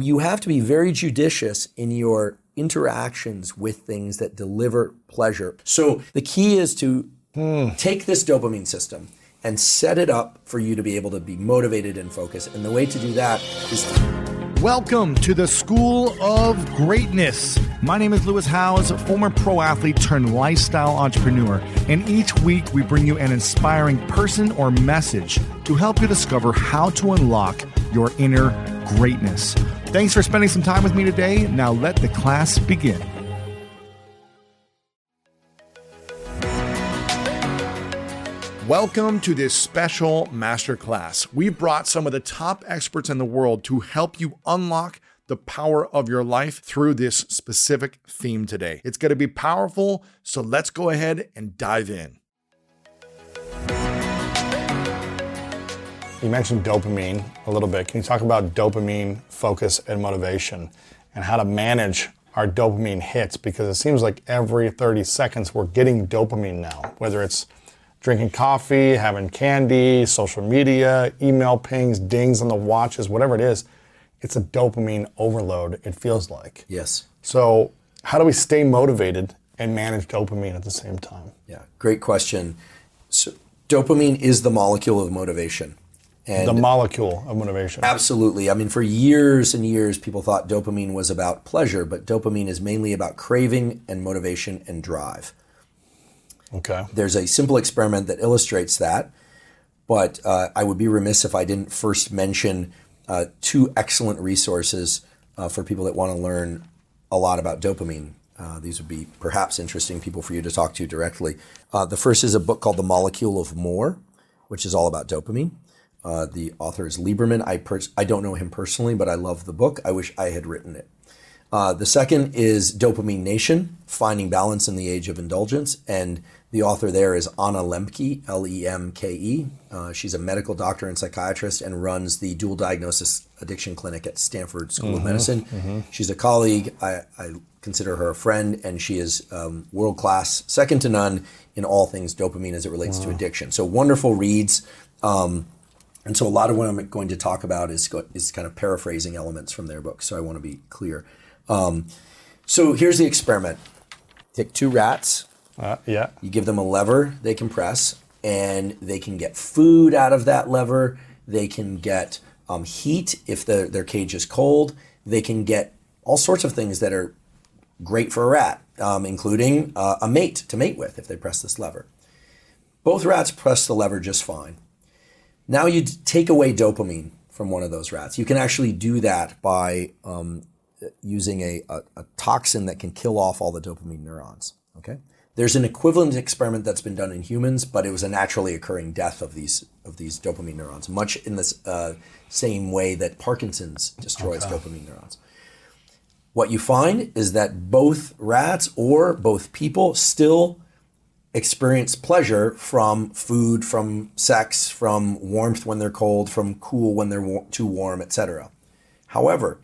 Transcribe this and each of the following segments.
you have to be very judicious in your interactions with things that deliver pleasure. So the key is to hmm. take this dopamine system and set it up for you to be able to be motivated and focused. And the way to do that is Welcome to the School of Greatness. My name is Lewis Howes, former pro athlete turned lifestyle entrepreneur. And each week we bring you an inspiring person or message to help you discover how to unlock your inner greatness. Thanks for spending some time with me today. Now let the class begin. Welcome to this special masterclass. We've brought some of the top experts in the world to help you unlock the power of your life through this specific theme today. It's going to be powerful, so let's go ahead and dive in. You mentioned dopamine a little bit. Can you talk about dopamine, focus, and motivation and how to manage our dopamine hits? Because it seems like every 30 seconds we're getting dopamine now, whether it's drinking coffee, having candy, social media, email pings, dings on the watches, whatever it is. It's a dopamine overload, it feels like. yes. So, how do we stay motivated and manage dopamine at the same time? Yeah, great question. So dopamine is the molecule of motivation. And The molecule of motivation. Absolutely. I mean, for years and years, people thought dopamine was about pleasure, but dopamine is mainly about craving and motivation and drive. Okay. There's a simple experiment that illustrates that, but uh, I would be remiss if I didn't first mention uh, two excellent resources uh, for people that want to learn a lot about dopamine. Uh, these would be perhaps interesting people for you to talk to directly. Uh, the first is a book called The Molecule of More, which is all about dopamine. Uh, the author is Lieberman. I pers- I don't know him personally, but I love the book. I wish I had written it. Uh, the second is Dopamine Nation, Finding Balance in the Age of Indulgence. And the author there is Anna Lembke, L E M K E. Uh, she's a medical doctor and psychiatrist and runs the dual diagnosis addiction clinic at Stanford School of Medicine. She's a colleague. I, I consider her a friend, and she is um, world class, second to none in all things dopamine as it relates to addiction. So wonderful reads. Um, and so a lot of what I'm going to talk about is go- is kind of paraphrasing elements from their book. So I want to be clear. Um, so here's the experiment: take two rats, Uh, yeah. you give them a lever they can press, and they can get food out of that lever. They can get um, heat if the, their cage is cold. They can get all sorts of things that are great for a rat, um, including uh, a mate to mate with if they press this lever. Both rats press the lever just fine. Now you take away dopamine from one of those rats. You can actually do that by um, using a, a, a toxin that can kill off all the dopamine neurons. Okay. There's an equivalent experiment that's been done in humans, but it was a naturally occurring death of these of these dopamine neurons, much in the uh, same way that Parkinson's destroys dopamine neurons. What you find is that both rats or both people still experience pleasure from food, from sex, from warmth when they're cold, from cool when they're too warm, etc. However,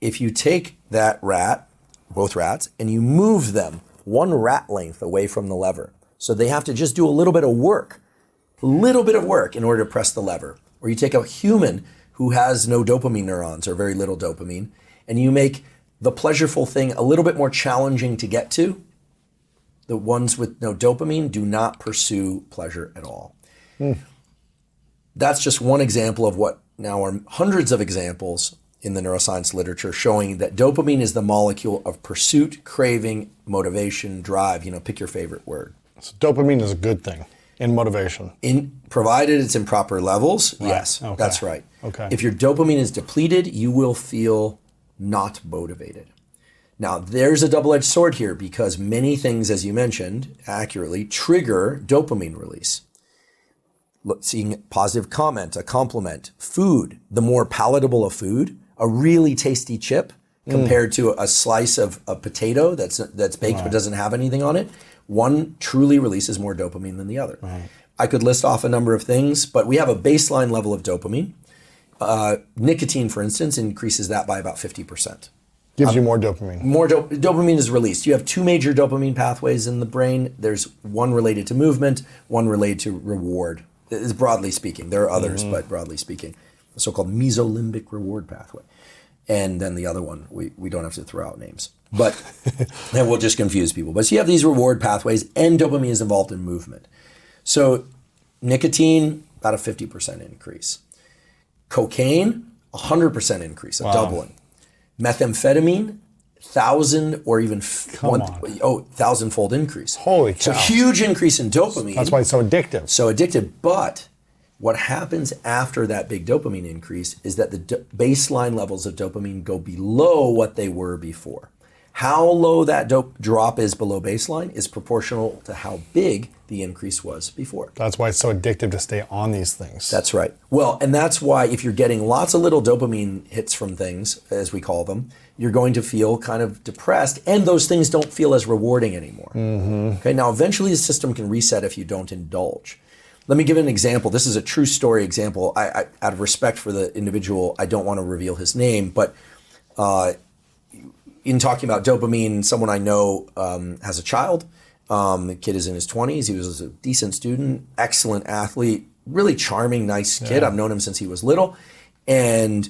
if you take that rat, both rats, and you move them one rat length away from the lever, so they have to just do a little bit of work, a little bit of work in order to press the lever. Or you take a human who has no dopamine neurons or very little dopamine, and you make the pleasureful thing a little bit more challenging to get to, the ones with no dopamine do not pursue pleasure at all. Hmm. That's just one example of what now are hundreds of examples in the neuroscience literature showing that dopamine is the molecule of pursuit, craving, motivation, drive. You know, pick your favorite word. So dopamine is a good thing in motivation. In provided it's in proper levels, yes, Okay. that's right. Okay. If your dopamine is depleted, you will feel not motivated. Now, there's a double-edged sword here because many things, as you mentioned accurately, trigger dopamine release. Look, seeing positive comment, a compliment, food, the more palatable a food, a really tasty chip compared to a slice of a potato that's that's baked but doesn't have anything on it, one truly releases more dopamine than the other. I could list off a number of things, but we have a baseline level of dopamine. Uh, nicotine, for instance, increases that by about 50%. Gives uh, you more dopamine. More dop- dopamine is released. You have two major dopamine pathways in the brain. There's one related to movement, one related to reward. Is broadly speaking. There are others, mm-hmm. but broadly speaking, the so-called mesolimbic reward pathway. and then the other one we, we don't have to throw out names but then we'll just confuse people but so you have these reward pathways and dopamine is involved in movement so nicotine about a 50% increase cocaine 100% increase a doubling methamphetamine thousand or even f- one, on. oh thousandfold increase Holy cow! so huge increase in dopamine That's why it's so addictive. so addictive, But what happens after that big dopamine increase is that the do- baseline levels of dopamine go below what they were before. How low that dope drop is below baseline is proportional to how big the increase was before. That's why it's so addictive to stay on these things. That's right. Well, and that's why if you're getting lots of little dopamine hits from things, as we call them, you're going to feel kind of depressed, and those things don't feel as rewarding anymore. Okay, now eventually the system can reset if you don't indulge. Let me give an example. This is a true story example. I, I out of respect for the individual, I don't want to reveal his name, but uh, in talking about dopamine, someone I know um, has a child. Um, the kid is in his 20s. He was a decent student, excellent athlete, really charming, nice kid. I've known him since he was little. And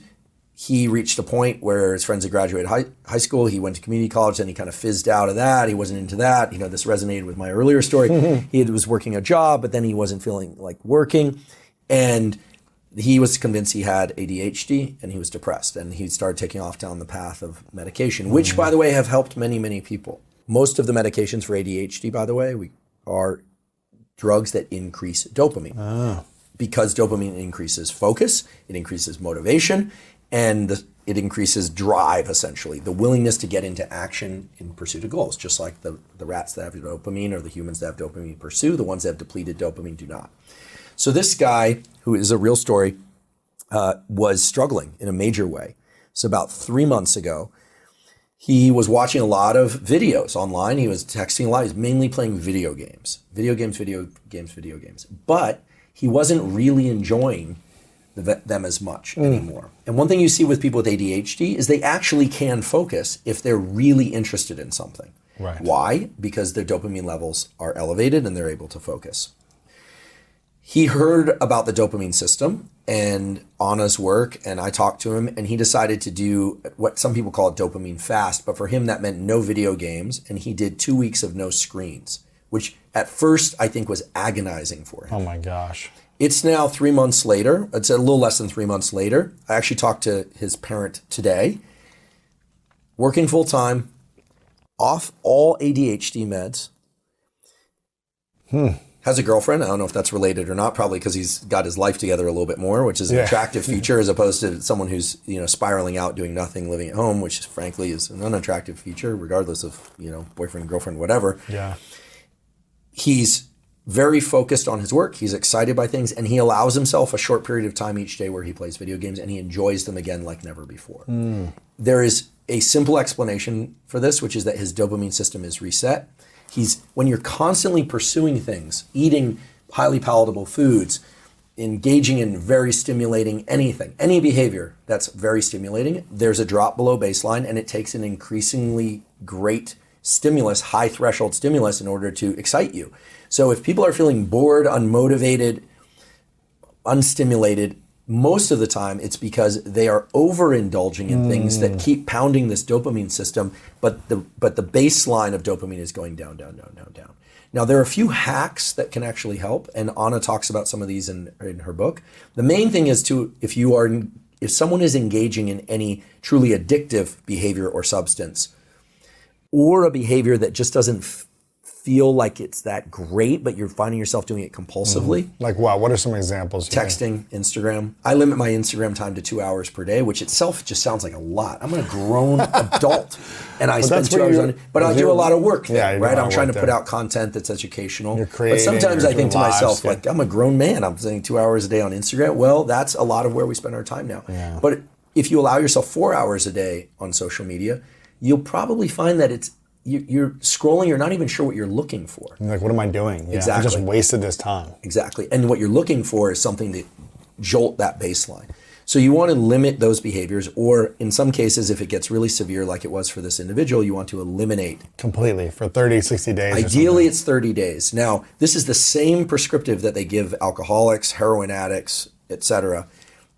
he reached a point where his friends had graduated high, high school. He went to community college, then he kind of fizzed out of that. He wasn't into that. You know, this resonated with my earlier story. he was working a job, but then he wasn't feeling like working. And he was convinced he had ADHD and he was depressed. And he started taking off down the path of medication, which, by the way, have helped many, many people. Most of the medications for ADHD, by the way, we, are drugs that increase dopamine ah. because dopamine increases focus, it increases motivation, and the, it increases drive, essentially, the willingness to get into action in pursuit of goals. Just like the, the rats that have dopamine or the humans that have dopamine pursue, the ones that have depleted dopamine do not. So this guy, who is a real story, uh, was struggling in a major way. So about three months ago, he was watching a lot of videos online. He was texting a lot. He was mainly playing video games, video games, video games, video games. But he wasn't really enjoying the, them as much anymore. And one thing you see with people with ADHD is they actually can focus if they're really interested in something. Right. Why? Because their dopamine levels are elevated and they're able to focus he heard about the dopamine system and Anna's work, and I talked to him, and he decided to do what some people call a dopamine fast, but for him that meant no video games, and he did two weeks of no screens, which at first I think was agonizing for him. oh my gosh. It's now three months later. It's a little less than three months later. I actually talked to his parent today, working full time, off all ADHD meds. Hmm. Has a girlfriend. I don't know if that's related or not. Probably because he's got his life together a little bit more, which is an Yeah. attractive feature as opposed to someone who's you know spiraling out, doing nothing, living at home, which frankly is an unattractive feature, regardless of you know boyfriend, girlfriend, whatever Yeah. he's very focused on his work. He's excited by things, and he allows himself a short period of time each day where he plays video games and he enjoys them again like never before. Hmm. There is a simple explanation for this, which is that his dopamine system is reset. He's when you're constantly pursuing things, eating highly palatable foods, engaging in very stimulating anything, any behavior that's very stimulating, there's a drop below baseline, and it takes an increasingly great stimulus, high threshold stimulus, in order to excite you. So if people are feeling bored, unmotivated, unstimulated, most of the time it's because they are overindulging in things that mm. keep pounding this dopamine system, but the but the baseline of dopamine is going down, down, down, down, down. Now there are a few hacks that can actually help, and Anna talks about some of these in in her book. The main thing is to if you are if someone is engaging in any truly addictive behavior or substance, or a behavior that just doesn't feel like it's that great, but you're finding yourself doing it compulsively. Like what? What are some examples? Texting, Instagram. I limit my Instagram time to two hours per day, which itself just sounds like a lot. I'm a grown adult, and I spend two hours on it. But I do a lot of work there, Yeah, right? I'm trying to work put there. out content that's educational. You're creating, but sometimes I think to myself, like, I'm a grown man. I'm spending two hours a day on Instagram. Well, that's a lot of where we spend our time now. But if you allow yourself four hours a day on social media, you'll probably find that it's you, you're scrolling. You're not even sure what you're looking for. You're like, what am I doing? Yeah, I Exactly. just wasted this time. Exactly. And what you're looking for is something to jolt that baseline. So you want to limit those behaviors, or in some cases, if it gets really severe, like it was for this individual, you want to eliminate. Completely for 30, 60 days. Ideally, it's 30 days. Now, this is the same prescriptive that they give alcoholics, heroin addicts, etc.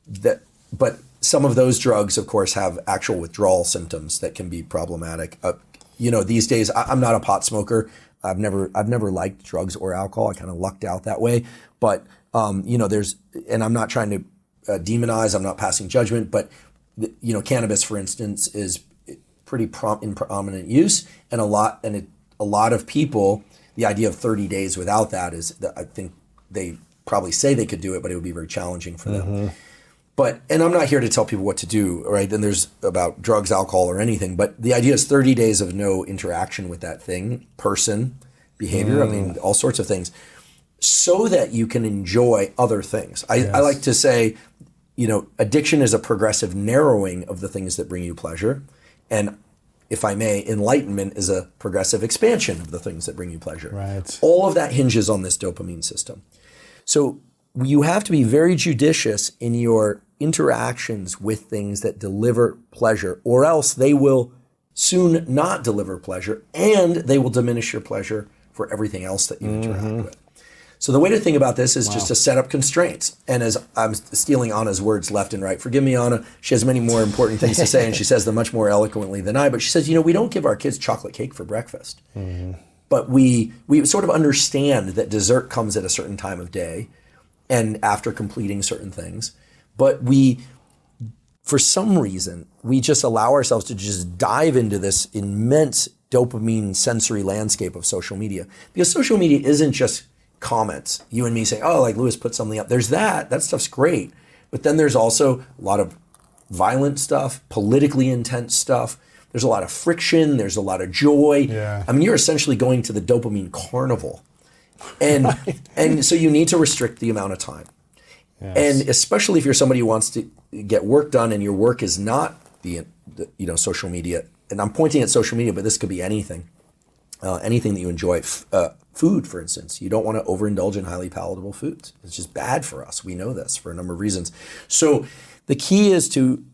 That, but some of those drugs, of course, have actual withdrawal symptoms that can be problematic. Uh, you know, these days I, I'm not a pot smoker. I've never I've never liked drugs or alcohol. I kind of lucked out that way. But um, you know, there's and I'm not trying to uh, demonize. I'm not passing judgment. But you know, cannabis, for instance, is pretty in prominent use, and a lot and it, a lot of people. The idea of 30 days without that is, I think they probably say they could do it, but it would be very challenging for them. But and I'm not here to tell people what to do, right? Then there's about drugs, alcohol, or anything. But the idea is 30 days of no interaction with that thing, person, behavior. I mean, mm. all sorts of things, so that you can enjoy other things. I, I like to say, you know, addiction is a progressive narrowing of the things that bring you pleasure, and if I may, enlightenment is a progressive expansion of the things that bring you pleasure. Right. All of that hinges on this dopamine system. So you have to be very judicious in your interactions with things that deliver pleasure, or else they will soon not deliver pleasure and they will diminish your pleasure for everything else that you interact mm-hmm. with. So the way to think about this is just to set up constraints. And as I'm stealing Anna's words left and right, forgive me, Anna. She has many more important things to say, and she says them much more eloquently than I. But she says, you know, we don't give our kids chocolate cake for breakfast, mm-hmm. but we we sort of understand that dessert comes at a certain time of day, and after completing certain things. But we, for some reason, we just allow ourselves to just dive into this immense dopamine sensory landscape of social media because social media isn't just comments. You and me say, "Oh, like Lewis put something up." There's that. That stuff's great. But then there's also a lot of violent stuff, politically intense stuff. There's a lot of friction. There's a lot of joy. Yeah. I mean, you're essentially going to the dopamine carnival, and and so you need to restrict the amount of time. And especially if you're somebody who wants to get work done, and your work is not the, the you know social media. And I'm pointing at social media, but this could be anything uh, anything that you enjoy. F- uh, food, for instance, you don't want to overindulge in highly palatable foods. It's just bad for us. We know this for a number of reasons. So the key is to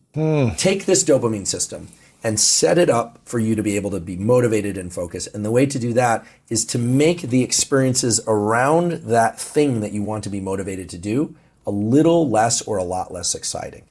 take this dopamine system and set it up for you to be able to be motivated and focused. And the way to do that is to make the experiences around that thing that you want to be motivated to do a little less or a lot less exciting.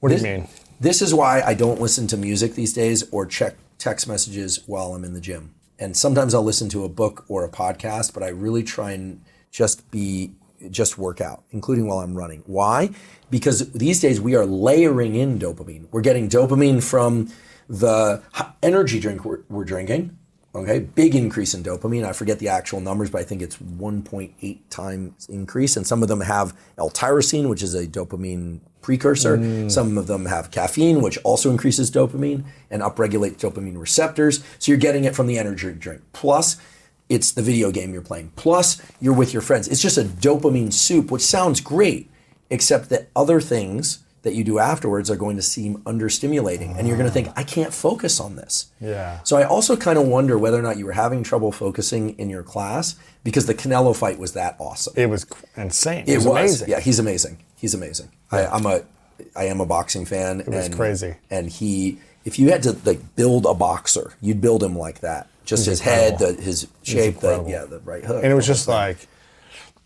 What do This- you mean? This is why I don't listen to music these days or check text messages while I'm in the gym. And sometimes I'll listen to a book or a podcast, but I really try and just be just work out, including while I'm running. Why? Because these days we are layering in dopamine. We're getting dopamine from the energy drink we're, we're drinking. Okay, big increase in dopamine. I forget the actual numbers, but I think it's 1.8 times increase. And some of them have L-tyrosine, which is a dopamine precursor. Mm. Some of them have caffeine, which also increases dopamine and upregulates dopamine receptors. So you're getting it from the energy drink. Plus, it's the video game you're playing. Plus, you're with your friends. It's just a dopamine soup, which sounds great, except that other things that you do afterwards are going to seem understimulating. And you're going to think, I can't focus on this. Yeah. So I also kind of wonder whether or not you were having trouble focusing in your class because the Canelo fight was that awesome. It was insane. It, It was, was. amazing. Yeah, he's amazing. He's amazing. I, I'm a, I am a boxing fan. It was crazy. And he, if you had to like build a boxer, you'd build him like that. Just his head, the, his shape, the yeah, the right hook. And it was just like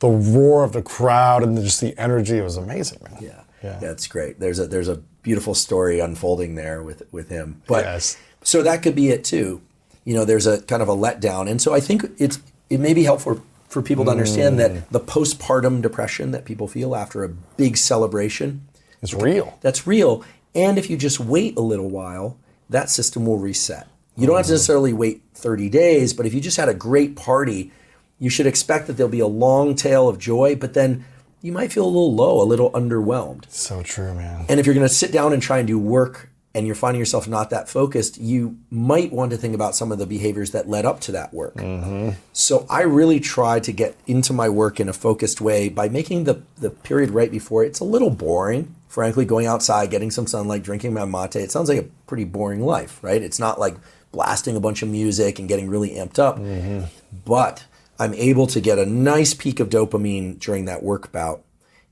the roar of the crowd and just the energy. It was amazing, man. yeah, Yeah. yeah, it's great. There's a there's a beautiful story unfolding there with with him. But Yes. so that could be it too. You know, there's a kind of a letdown, and so I think it's it may be helpful for people to understand Mm. that the postpartum depression that people feel after a big celebration is real. that's real. And if you just wait a little while, that system will reset. You don't have to necessarily wait 30 days, but if you just had a great party, you should expect that there'll be a long tail of joy, but then you might feel a little low, a little underwhelmed. So true, man. And if you're going to sit down and try and do work and you're finding yourself not that focused, you might want to think about some of the behaviors that led up to that work. Mm-hmm. So I really try to get into my work in a focused way by making the, the period right before it's a little boring. Frankly, going outside, getting some sunlight, drinking my mate, it sounds like a pretty boring life, right? It's not like blasting a bunch of music and getting really amped up. Mm-hmm. But I'm able to get a nice peak of dopamine during that work bout.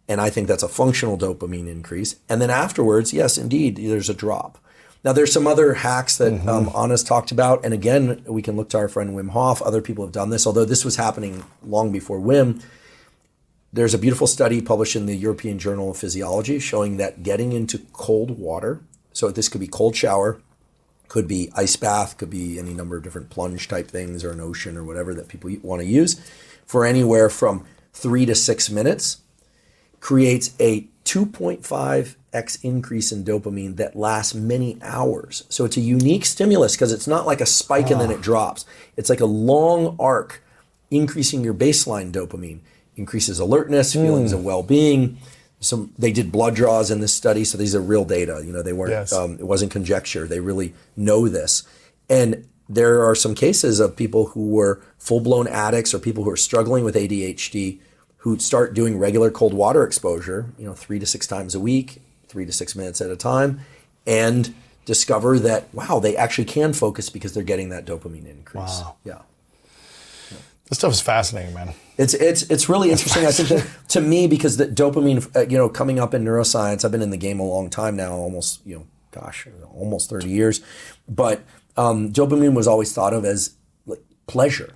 And I think that's a functional dopamine increase. And then afterwards, yes, indeed, there's a drop. Now, there's some other hacks that um, Anna's talked about. And again, we can look to our friend Wim Hof. Other people have done this, although this was happening long before Wim. there's a beautiful study published in the European Journal of Physiology showing that getting into cold water, so this could be cold shower, could be ice bath, could be any number of different plunge type things or an ocean or whatever that people want to use, for anywhere from three to six minutes, creates a 2.5x increase in dopamine that lasts many hours. So it's a unique stimulus because it's not like a spike and then it ah. drops. It's like a long arc increasing your baseline dopamine, increases alertness, feelings of hmm. well-being. Some they did blood draws in this study, so these are real data. You know, they weren't. Yes. Um, it wasn't conjecture. They really know this, and there are some cases of people who were full-blown addicts or people who are struggling with ADHD who start doing regular cold water exposure. You know, three to six times a week, three to six minutes at a time, and discover that wow, they actually can focus because they're getting that dopamine increase. Wow. Yeah. This stuff is fascinating, man. It's it's it's really interesting. I think that to me because the dopamine, uh, you know, coming up in neuroscience. I've been in the game a long time now, almost you know, gosh, almost thirty years. But um, dopamine was always thought of as like pleasure,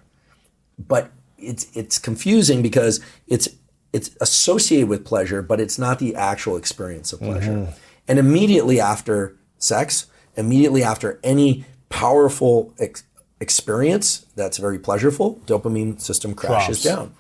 but it's it's confusing because it's it's associated with pleasure, but it's not the actual experience of pleasure. And immediately after sex, immediately after any powerful ex- experience that's very pleasureful, dopamine system crashes Drops. down.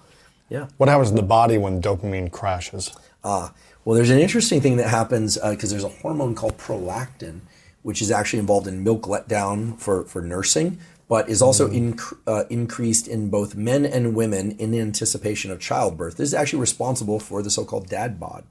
Yeah. What happens in the body when dopamine crashes? Ah, well, there's an interesting thing that happens because there's a hormone called prolactin, which is actually involved in milk letdown for, for nursing, but is also inc- uh, increased in both men and women in anticipation of childbirth. This is actually responsible for the so called dad bod.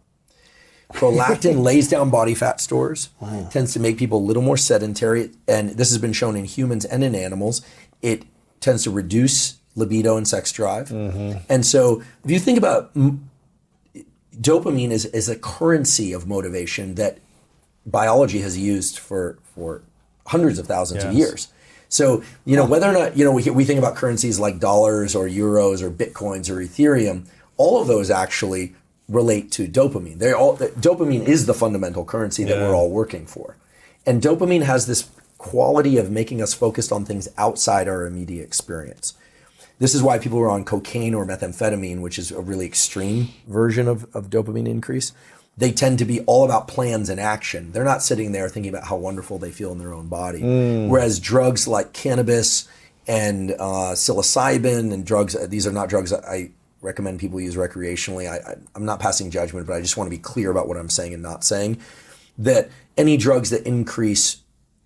Prolactin lays down body fat stores, tends to make people a little more sedentary, and this has been shown in humans and in animals. It tends to reduce libido and sex drive. Mm-hmm. And so, if you think about m- dopamine is, is a currency of motivation that biology has used for, for hundreds of thousands of years. So, you know, whether or not, you know, we, we think about currencies like dollars or euros or bitcoins or Ethereum, all of those actually relate to dopamine. They're all, dopamine is the fundamental currency that Yeah. we're all working for. And dopamine has this quality of making us focused on things outside our immediate experience. This is why people who are on cocaine or methamphetamine, which is a really extreme version of, of dopamine increase, they tend to be all about plans and action. They're not sitting there thinking about how wonderful they feel in their own body. Whereas drugs like cannabis and uh, psilocybin and drugs, these are not drugs I recommend people use recreationally. I, I, I'm not passing judgment, but I just want to be clear about what I'm saying and not saying. That any drugs that increase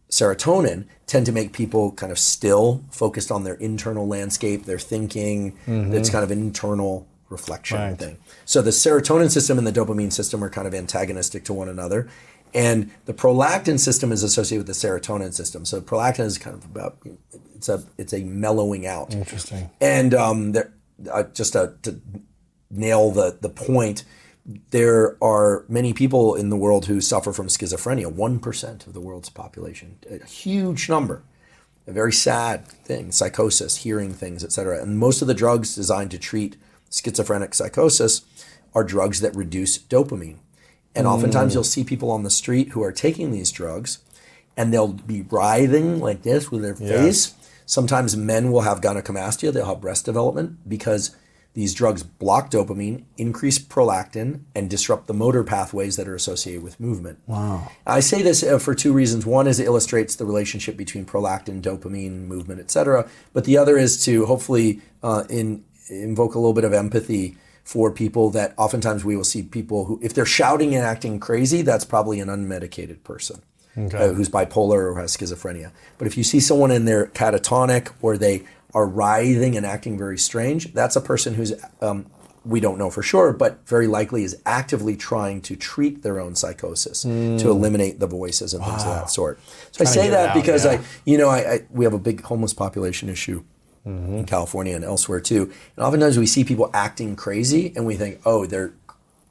serotonin tend to make people kind of still focused on their internal landscape, their thinking. It's kind of an internal reflection Right. thing. So the serotonin system and the dopamine system are kind of antagonistic to one another. And the prolactin system is associated with the serotonin system. So prolactin is kind of about it's a it's a mellowing out. Interesting. And um, there, uh, just to, to nail the the point, there are many people in the world who suffer from schizophrenia. One percent of the world's population, a huge number. A very sad thing, psychosis, hearing things, etc. And most of the drugs designed to treat schizophrenic psychosis are drugs that reduce dopamine. And oftentimes you'll see people on the street who are taking these drugs and they'll be writhing like this with their face. Sometimes men will have gynecomastia, they'll have breast development because these drugs block dopamine, increase prolactin, and disrupt the motor pathways that are associated with movement. Wow. I say this uh, for two reasons. One is it illustrates the relationship between prolactin, dopamine, movement, etc. But the other is to hopefully uh, in, invoke a little bit of empathy for people that oftentimes we will see people who, if they're shouting and acting crazy, that's probably an unmedicated person uh, who's bipolar or has schizophrenia. But if you see someone in there catatonic or they are writhing and acting very strange, that's a person who's, um, we don't know for sure, but very likely is actively trying to treat their own psychosis to eliminate the voices and things of that sort. So I say that out, because yeah. I, you know, I, I we have a big homeless population issue in California and elsewhere too. And oftentimes we see people acting crazy, and we think, oh, they're,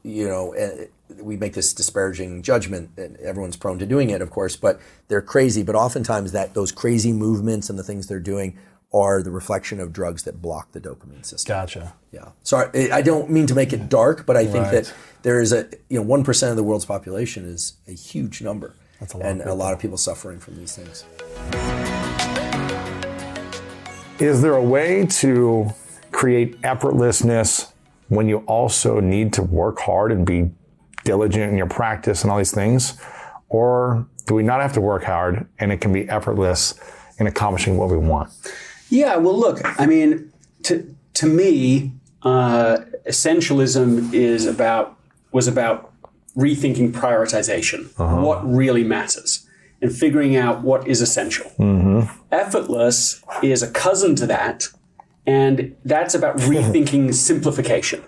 you know, eh, we make this disparaging judgment, and everyone's prone to doing it, of course, but they're crazy. But oftentimes that those crazy movements and the things they're doing are the reflection of drugs that block the dopamine system. Gotcha. Yeah. Sorry, I I don't mean to make it dark, but I think Right. that there is a you know one percent of the world's population is a huge number, That's a lot and a lot of people suffering from these things. Is there a way to create effortlessness when you also need to work hard and be diligent in your practice and all these things? Or do we not have to work hard and it can be effortless in accomplishing what we want? Yeah, well, look, I mean, to, to me, uh, essentialism is about was about rethinking prioritization, uh-huh. what really matters, and figuring out what is essential. Mm-hmm. Effortless is a cousin to that, and that's about rethinking simplification,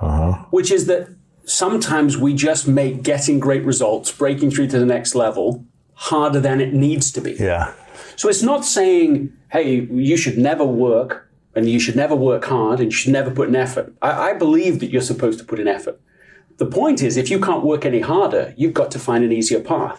uh-huh. which is that sometimes we just make getting great results, breaking through to the next level, harder than it needs to be. Yeah. So it's not saying, hey, you should never work and you should never work hard and you should never put in effort. I, I believe that you're supposed to put in effort. The point is, if you can't work any harder, you've got to find an easier path.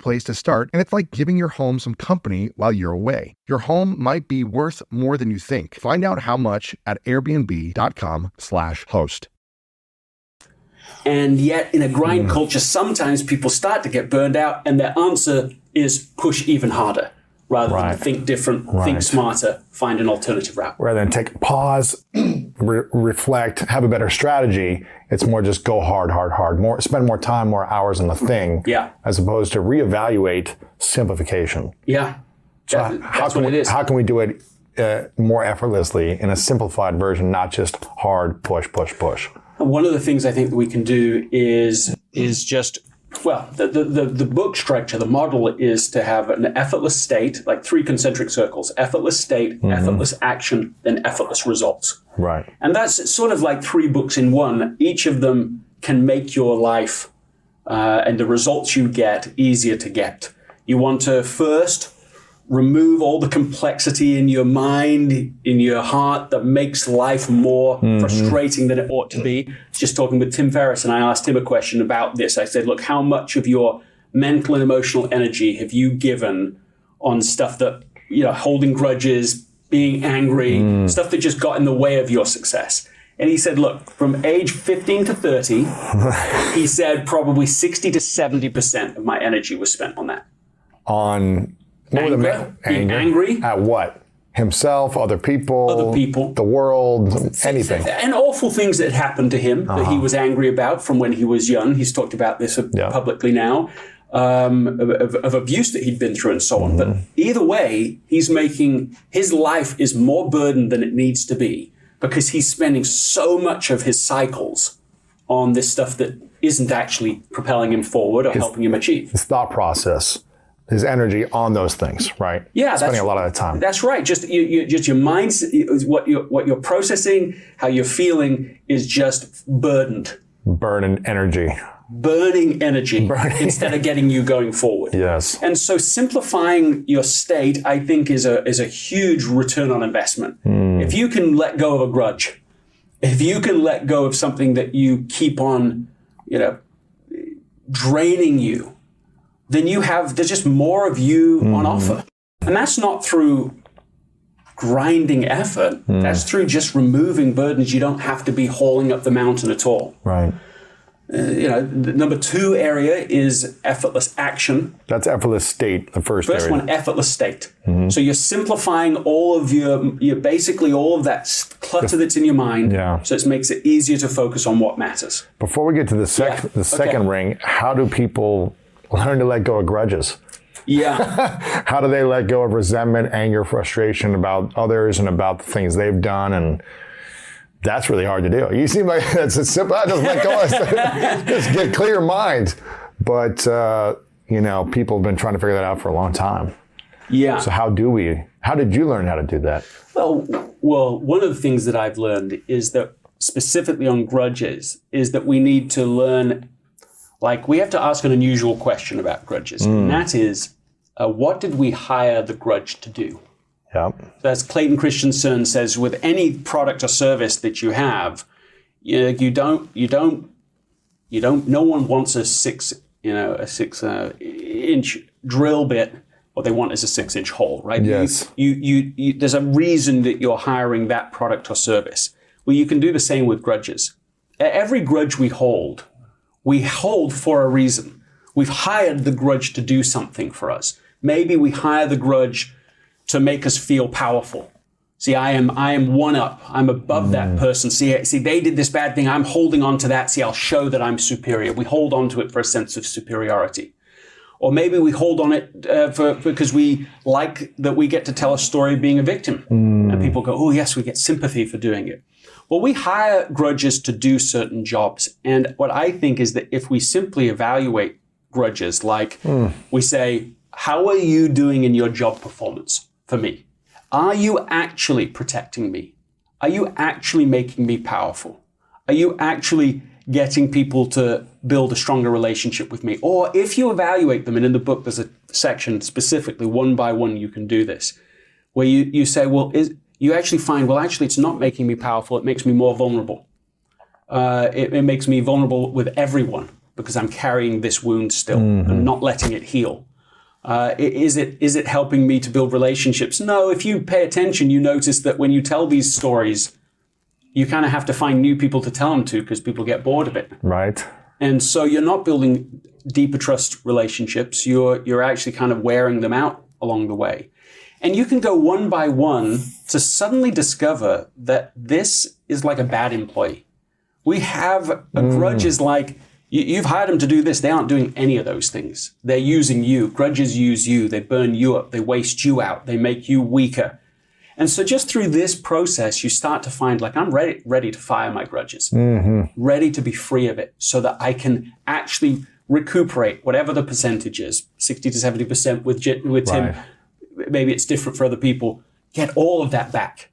place to start, and it's like giving your home some company while you're away. Your home might be worth more than you think. Find out how much at airbnb.com/slash host. And yet, in a grind mm. culture, sometimes people start to get burned out, and their answer is push even harder rather Right. than think different, Right. think smarter, find an alternative route. Rather than take a pause, re- reflect, have a better strategy, it's more just go hard, hard, hard. More spend more time, more hours on the thing. Yeah. As opposed to reevaluate simplification. Yeah. That- how can we. How can we do it uh, more effortlessly in a simplified version, not just hard push, push, push? And one of the things I think that we can do is is just well, the, the, the, book structure, the model is to have an effortless state, like three concentric circles, effortless state, effortless action, then effortless results. Right. And that's sort of like three books in one. Each of them can make your life uh, and the results you get easier to get. You want to first remove all the complexity in your mind, in your heart that makes life more mm-hmm. frustrating than it ought to be. Just talking with Tim Ferriss, and I asked him a question about this. I said, Look, how much of your mental and emotional energy have you given on stuff that, you know, holding grudges, being angry, mm. stuff that just got in the way of your success? And he said, Look, from age 15 to 30, he said probably 60 to 70% of my energy was spent on that. On what were the Anger? Being angry? At what? Himself, other people, Other people. the world, anything. And awful things that happened to him that he uh-huh. was angry about from when he was young. He's talked about this uh, Yeah. publicly now. Um, of, of, abuse that he'd been through and so on. But mm-hmm. either way, he's making his life is more burdened than it needs to be because he's spending so much of his cycles on this stuff that isn't actually propelling him forward or helping him achieve. His thought process, his energy on those things, right? Yeah, Spending that's- a lot of the time. That's right. Just you, you, just your mind's what you're what you're processing, how you're feeling is just burdened, Burning energy. burning energy instead of getting you going forward. Yes. And so simplifying your state, I think, is a is a huge return on investment. Hmm. If you can let go of a grudge, if you can let go of something that you keep on, you know, draining you, then you have there's just more of you on hmm. offer. And that's not through grinding effort. Hmm. That's through just removing burdens you don't have to be hauling up the mountain at all. Right. Uh, you know, the number two area is effortless action. That's effortless state, the first, First area. one, effortless state. Mm-hmm. So you're simplifying all of your, your basically all of that clutter that's in your mind. Yeah. So it makes it easier to focus on what matters. Before we get to the, sec- Yeah. the second Okay. ring, how do people learn to let go of grudges? Yeah. How do they let go of resentment, anger, frustration about others and about the things they've done? And that's really hard to do. You seem like it's a simple, just let go, of- just get clear your mind. But, uh, you know, people have been trying to figure that out for a long time. yeah. So how do we, how did you learn how to do that? Well, well, one of the things that I've learned is that specifically on grudges is that we need to learn, like we have to ask an unusual question about grudges, and that is, uh, what did we hire the grudge to do? Yep. As Clayton Christensen says, with any product or service that you have, you, you don't you don't you don't. No one wants a six you know a six uh, inch drill bit. What they want is a six inch hole, right? Yes. You, you, you, there's a reason that you're hiring that product or service. Well, you can do the same with grudges. Every grudge we hold, we hold for a reason. We've hired the grudge to do something for us. Maybe we hire the grudge to make us feel powerful. See, I am I am one up. I'm above that person. See, see, they did this bad thing. I'm holding on to that. See, I'll show that I'm superior. We hold on to it for a sense of superiority, or maybe we hold on it uh, for because we like that we get to tell a story of being a victim, and people go, "Oh, yes, we get sympathy for doing it." Well, we hire grudges to do certain jobs, and what I think is that if we simply evaluate grudges, like hmm. we say, "How are you doing in your job performance for me?" Are you actually protecting me? Are you actually making me powerful? Are you actually getting people to build a stronger relationship with me? Or if you evaluate them, and in the book there's a section specifically, one by one, you can do this, where you, you say, well, is, you actually find, well, actually, it's not making me powerful, it makes me more vulnerable. Uh, it, it makes me vulnerable with everyone because I'm carrying this wound still and not letting it heal. Uh, is it is it helping me to build relationships? No. If you pay attention, you notice that when you tell these stories, you kind of have to find new people to tell them to because people get bored of it. Right. And so you're not building deeper trust relationships. You're you're actually kind of wearing them out along the way. And you can go one by one to suddenly discover that this is like a bad employee. We have a hmm. grudge is like you, you've hired them to do this. They aren't doing any of those things. They're using you. Grudges use you. They burn you up. They waste you out. They make you weaker. And so just through this process, you start to find like I'm ready, ready to fire my grudges, mm-hmm. ready to be free of it, so that I can actually recuperate whatever the percentage is, sixty to seventy percent with J- with Tim. Maybe it's different for other people. Get all of that back,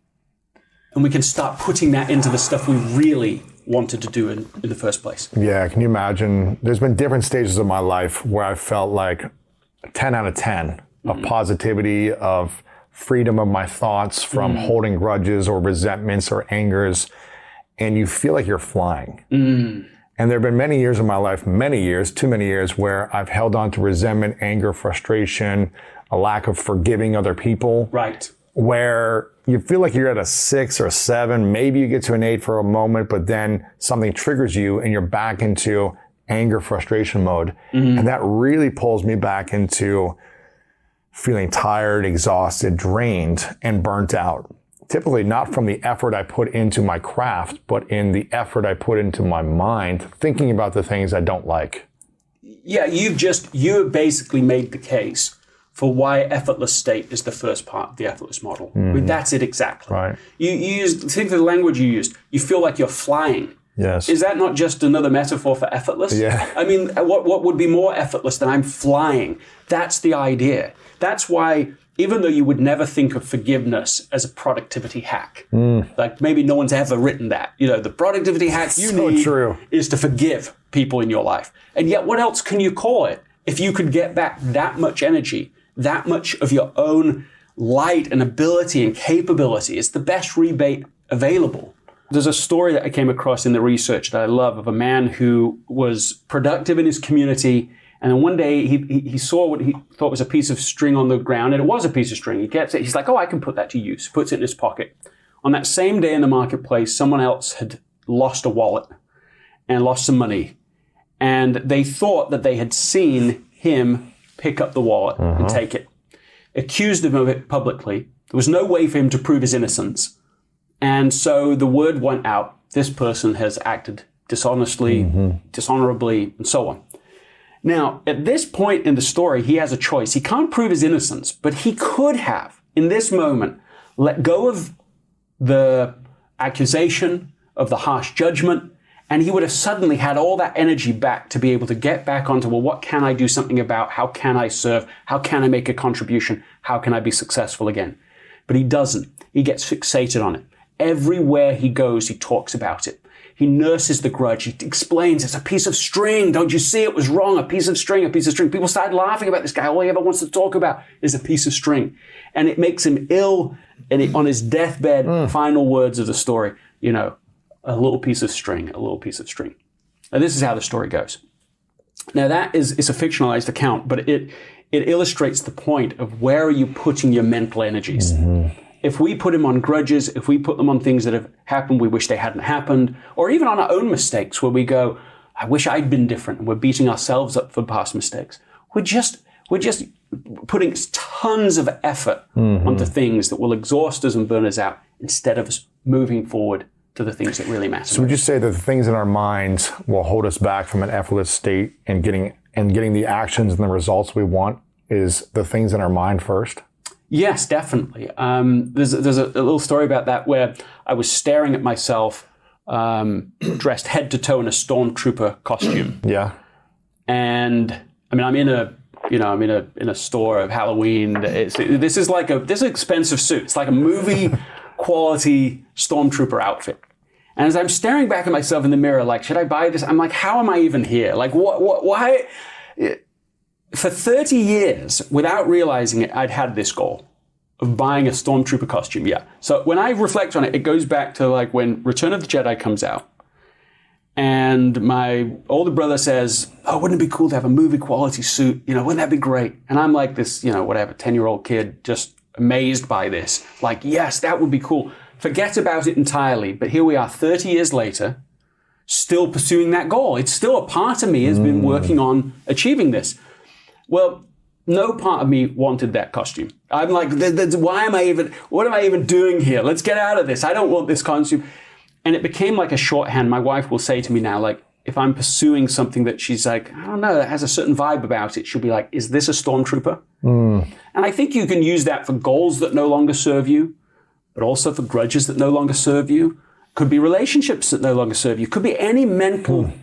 and we can start putting that into the stuff we really wanted to do in, in the first place. Yeah, can you imagine? There's been different stages of my life where I felt like 10 out of 10 of mm-hmm. positivity, of freedom of my thoughts from mm-hmm. holding grudges or resentments or angers. And you feel like you're flying. Mm. And there have been many years in my life, many years, too many years, where I've held on to resentment, anger, frustration, a lack of forgiving other people Right. where you feel like you're at a six or a seven, maybe you get to an eight for a moment, but then something triggers you and you're back into anger, frustration mode. Mm-hmm. And that really pulls me back into feeling tired, exhausted, drained, and burnt out. Typically, not from the effort I put into my craft, but in the effort I put into my mind, thinking about the things I don't like. Yeah, you've just you have basically made the case for why effortless state is the first part of the effortless model. I mean, mm-hmm. that's it exactly. Right. You, you use think of the language you used. You feel like you're flying. Yes. Is that not just another metaphor for effortless? Yeah. I mean, what what would be more effortless than I'm flying? That's the idea. That's why even though you would never think of forgiveness as a productivity hack, mm. like maybe no one's ever written that. You know, the productivity hack you So need true. is to forgive people in your life. And yet, what else can you call it if you could get back that much energy, that much of your own light and ability and capability? It's the best rebate available. There's a story that I came across in the research that I love of a man who was productive in his community. And then one day he, he, saw what he thought was a piece of string on the ground, and it was a piece of string. He gets it. He's like, oh, I can put that to use. Puts it in his pocket. On that same day in the marketplace, someone else had lost a wallet and lost some money. And they thought that they had seen him pick up the wallet and mm-hmm. take it. Accused him of it publicly. There was no way for him to prove his innocence. And so the word went out this person has acted dishonestly, mm-hmm. dishonorably, and so on. Now, at this point in the story, he has a choice. He can't prove his innocence, but he could have, in this moment, let go of the accusation, of the harsh judgment, and he would have suddenly had all that energy back to be able to get back onto, well, what can I do something about? How can I serve? How can I make a contribution? How can I be successful again? But he doesn't. He gets fixated on it. Everywhere he goes, he talks about it. He nurses the grudge. He explains it's a piece of string. Don't you see it was wrong? A piece of string, a piece of string. People started laughing about this guy. All he ever wants to talk about is a piece of string. And it makes him ill. And he, on his deathbed, mm. final words of the story, you know, a little piece of string, a little piece of string. And this is how the story goes. Now that is, is a fictionalized account, but it, it illustrates the point of where are you putting your mental energies. Mm-hmm. If we put them on grudges, if we put them on things that have happened, we wish they hadn't happened, or even on our own mistakes where we go, I wish I'd been different, and we're beating ourselves up for past mistakes. We're just, we're just putting tons of effort mm-hmm. onto things that will exhaust us and burn us out instead of us moving forward to the things that really matter. So would you say that the things in our minds will hold us back from an effortless state and getting and getting the actions and the results we want is the things in our mind first? Yes, definitely. Um, there's there's a, a little story about that where I was staring at myself um, dressed head to toe in a stormtrooper costume, Yeah. and I mean I'm in a you know I'm in a in a store of Halloween. It's, this is like a this is an expensive suit. It's like a movie quality stormtrooper outfit. And as I'm staring back at myself in the mirror, like, should I buy this? I'm like, how am I even here? Like, what, what, why? For 30 years, without realizing it, I'd had this goal of buying a stormtrooper costume. Yeah. So when I reflect on it, it goes back to like when Return of the Jedi comes out. And my older brother says, Oh, wouldn't it be cool to have a movie quality suit? You know, wouldn't that be great? And I'm like this, you know, whatever, 10 year old kid, just amazed by this. Like, yes, that would be cool. Forget about it entirely. But here we are 30 years later, still pursuing that goal. It's still a part of me has been hmm. working on achieving this. Well, no part of me wanted that costume. I'm like, why am I even, what am I even doing here? Let's get out of this. I don't want this costume. And it became like a shorthand. My wife will say to me now, like, if I'm pursuing something that she's like, I don't know, that has a certain vibe about it, she'll be like, is this a stormtrooper? Hmm. And I think you can use that for goals that no longer serve you, but also for grudges that no longer serve you. Could be relationships that no longer serve you. Could be any mental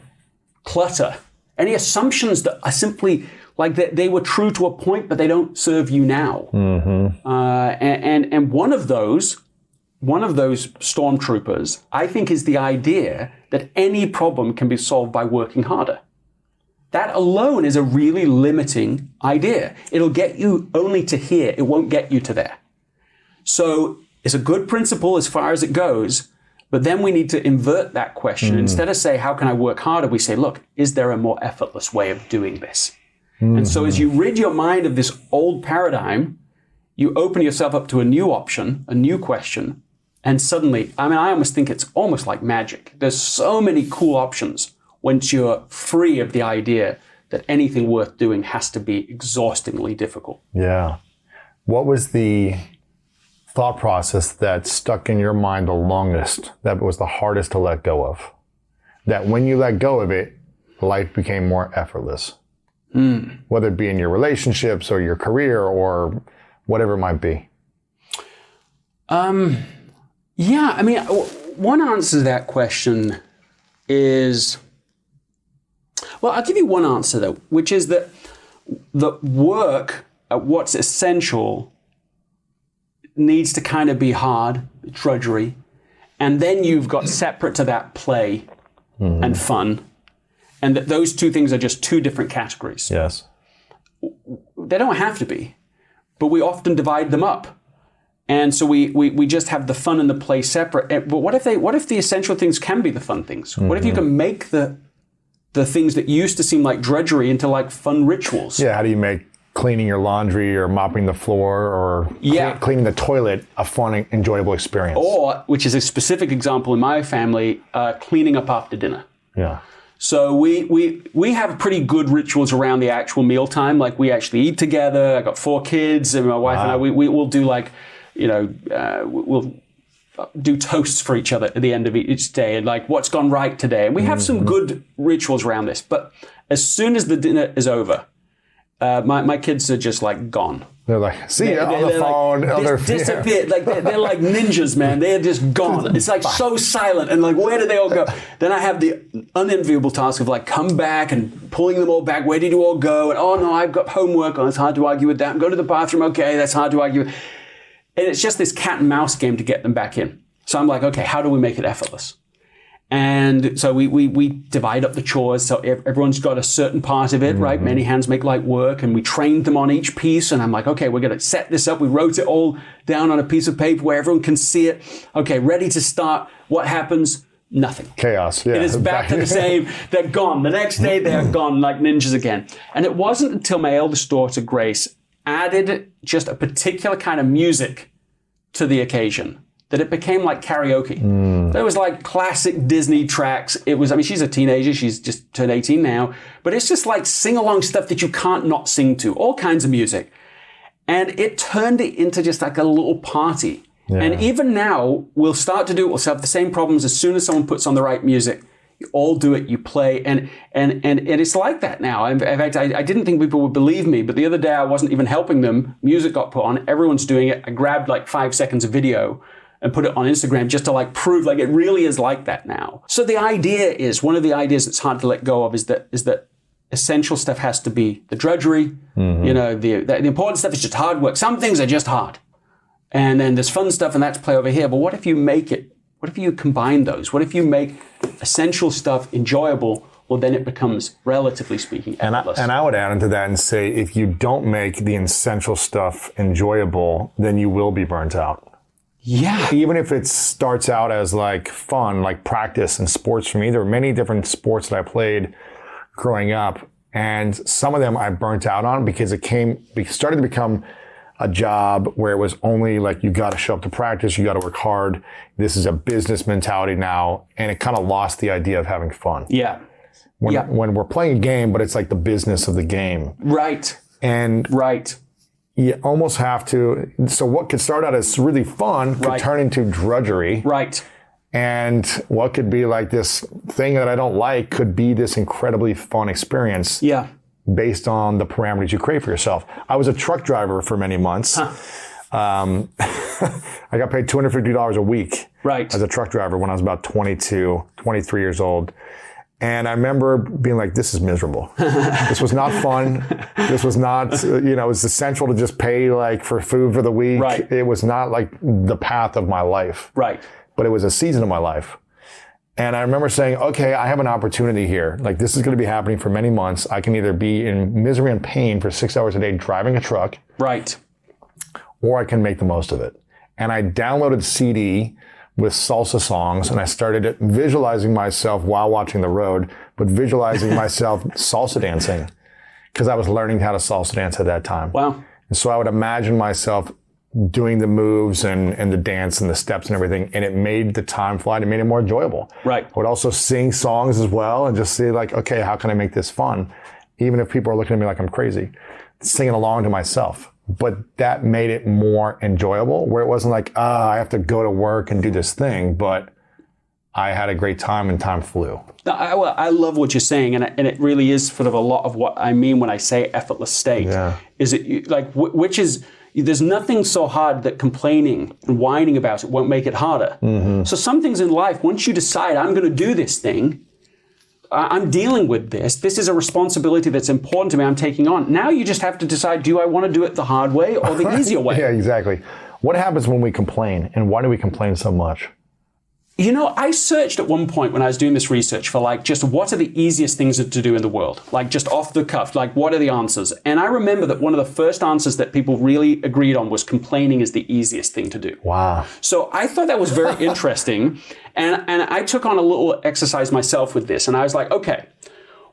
clutter, any assumptions that are simply like that they were true to a point, but they don't serve you now. Uh, and, and and one of those, one of those stormtroopers, I think, is the idea that any problem can be solved by working harder. That alone is a really limiting idea. It'll get you only to here. It won't get you to there. So it's a good principle as far as it goes, but then we need to invert that question. Hmm. Instead of say, how can I work harder? We say, look, is there a more effortless way of doing this? And so as hmm. you rid your mind of this old paradigm, you open yourself up to a new option, a new question, and suddenly, I mean, I almost think it's almost like magic. There's so many cool options once you're free of the idea that anything worth doing has to be exhaustingly difficult. Yeah. What was the thought process that stuck in your mind the longest, that was the hardest to let go of? That when you let go of it, life became more effortless. Whether it be in your relationships or your career or whatever it might be. Um, Yeah, I mean, one answer to that question is well, I'll give you one answer though, which is that the work at what's essential needs to kind of be hard, drudgery, and then you've got separate to that play hmm. and fun, and that those two things are just two different categories. Yes. They don't have to be, but we often divide them up. And so we, we, we just have the fun and the play separate. But what if they what if the essential things can be the fun things? What if you mm-hmm. can make the the things that used to seem like drudgery into like fun rituals? Yeah. How do you make cleaning your laundry or mopping the floor or Yeah. cleaning the toilet a fun, and enjoyable experience? Or, which is a specific example in my family, uh, cleaning up after dinner. Yeah. So we, we we have pretty good rituals around the actual mealtime. Like we actually eat together. I got four kids, and my wife and I we, we will do like, you know, uh, we'll do toasts for each other at the end of each day, and like what's gone right today. And we have some good rituals around this. But as soon as the dinner is over, uh, my my kids are just like gone. They're like, see They- on the phone. Like, on dis- their disappeared. Like they're, they're like ninjas, man. They're just gone. It's like so silent. And like, where did they all go? Then I have the unenviable task of like come back and pulling them all back. Where did you all go? And oh no, I've got homework. Oh, it's hard to argue with that. Go to the bathroom. Okay, that's hard to argue. And it's just this cat and mouse game to get them back in. So I'm like, okay, how do we make it effortless? And so we, we, we divide up the chores. So everyone's got a certain part of it, right? Mm-hmm. Many hands make light work. And we trained them on each piece. And I'm like, okay, we're going to set this up. We wrote it all down on a piece of paper where everyone can see it. Okay, ready to start. What happens? Nothing. Chaos. Yeah. It is back to the same. They're gone. The next day, they're mm. gone like ninjas again. And it wasn't until my eldest daughter, Grace, added just a particular kind of music to the occasion that it became like karaoke. Hmm. There was like classic Disney tracks. It was, I mean, she's a teenager. She's just turned 18 now, but it's just like sing along stuff that you can't not sing to, all kinds of music. And it turned it into just like a little party. And even now, we'll start to do it. We'll have the same problems as soon as someone puts on the right music. You all do it. You play, and and and, and it's like that now. In in fact, I, I didn't think people would believe me, but the other day I wasn't even helping them. Music got put on. Everyone's doing it. I grabbed like five seconds of video and put it on Instagram just to like prove like it really is like that now. So the idea is one of the ideas that's hard to let go of is that is that essential stuff has to be the drudgery. Mm-hmm. You know, the, the important stuff is just hard work. Some things are just hard. And then there's fun stuff and that's play over here. But what if you make it, what if you combine those? What if you make essential stuff enjoyable? Well, then it becomes, relatively speaking, And I, effortless. and I would add into that and say if you don't make the essential stuff enjoyable, then you will be burnt out. Yeah. Even if it starts out as like fun, like practice and sports for me, there were many different sports that I played growing up. And some of them I burnt out on because it came, it started to become a job where it was only like you got to show up to practice, you got to work hard. This is a business mentality now. And it kind of lost the idea of having fun. Yeah. When, Yeah. when we're playing a game, but it's like the business of the game. Right. And Right. You almost have to. So what could start out as really fun could Right. turn into drudgery, Right. and what could be like this thing that I don't like could be this incredibly fun experience Yeah. based on the parameters you create for yourself. I was a truck driver for many months. Um, I got paid two hundred fifty dollars a week Right. as a truck driver when I was about 22, 23 years old. And I remember being like, this is miserable. this was not fun. This was not, you know, it was essential to just pay like for food for the week. Right. It was not like the path of my life, Right. but it was a season of my life. And I remember saying, okay, I have an opportunity here. Like this is going to be happening for many months. I can either be in misery and pain for six hours a day driving a truck, Right. or I can make the most of it. And I downloaded CD with salsa songs and I started visualizing myself while watching the road, but visualizing myself salsa dancing because I was learning how to salsa dance at that time. Wow. And so I would imagine myself doing the moves and, and the dance and the steps and everything. And it made the time fly. And it made it more enjoyable. Right. I would also sing songs as well and just see like, okay, how can I make this fun? Even if people are looking at me like I'm crazy, singing along to myself. But that made it more enjoyable where it wasn't like, ah, I have to go to work and do this thing. But I had a great time and time flew. I, well, I love what you're saying, and, and it really is sort of a lot of what I mean when I say effortless state. Yeah. Is it like which is there's nothing so hard that complaining and whining about it won't make it harder. So some things in life, once you decide I'm going to do this thing, I- I'm dealing with this. This is a responsibility that's important to me. I'm taking on. Now you just have to decide: Do I want to do it the hard way or the easier way? Yeah, exactly. What happens when we complain and why do we complain so much? You know, I searched at one point when I was doing this research for like just what are the easiest things to do in the world? Like just off the cuff, like what are the answers? And I remember that one of the first answers that people really agreed on was complaining is the easiest thing to do. Wow. So I thought that was very interesting. And, and I took on a little exercise myself with this. And I was like, okay,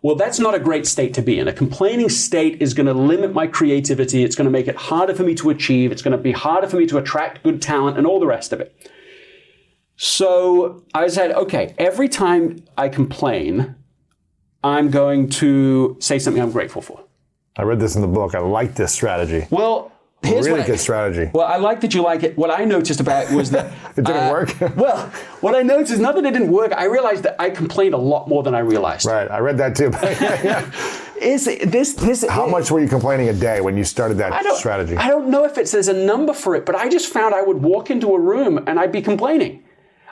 well, that's not a great state to be in. A complaining state is going to limit my creativity. It's going to make it harder for me to achieve. It's going to be harder for me to attract good talent and all the rest of it. So I said, okay, every time I complain, I'm going to say something I'm grateful for. I read this in the book. I like this strategy. Well, here's really what I- good strategy. Well, I like that you like it. What I noticed about it was that It didn't uh, work? well, what I noticed is not that it didn't work. I realized that I complained a lot more than I realized. Right. I read that too. Is this this? How much were you complaining a day when you started that I strategy? I don't know if it's there's a number for it, but I just found I would walk into a room and I'd be complaining.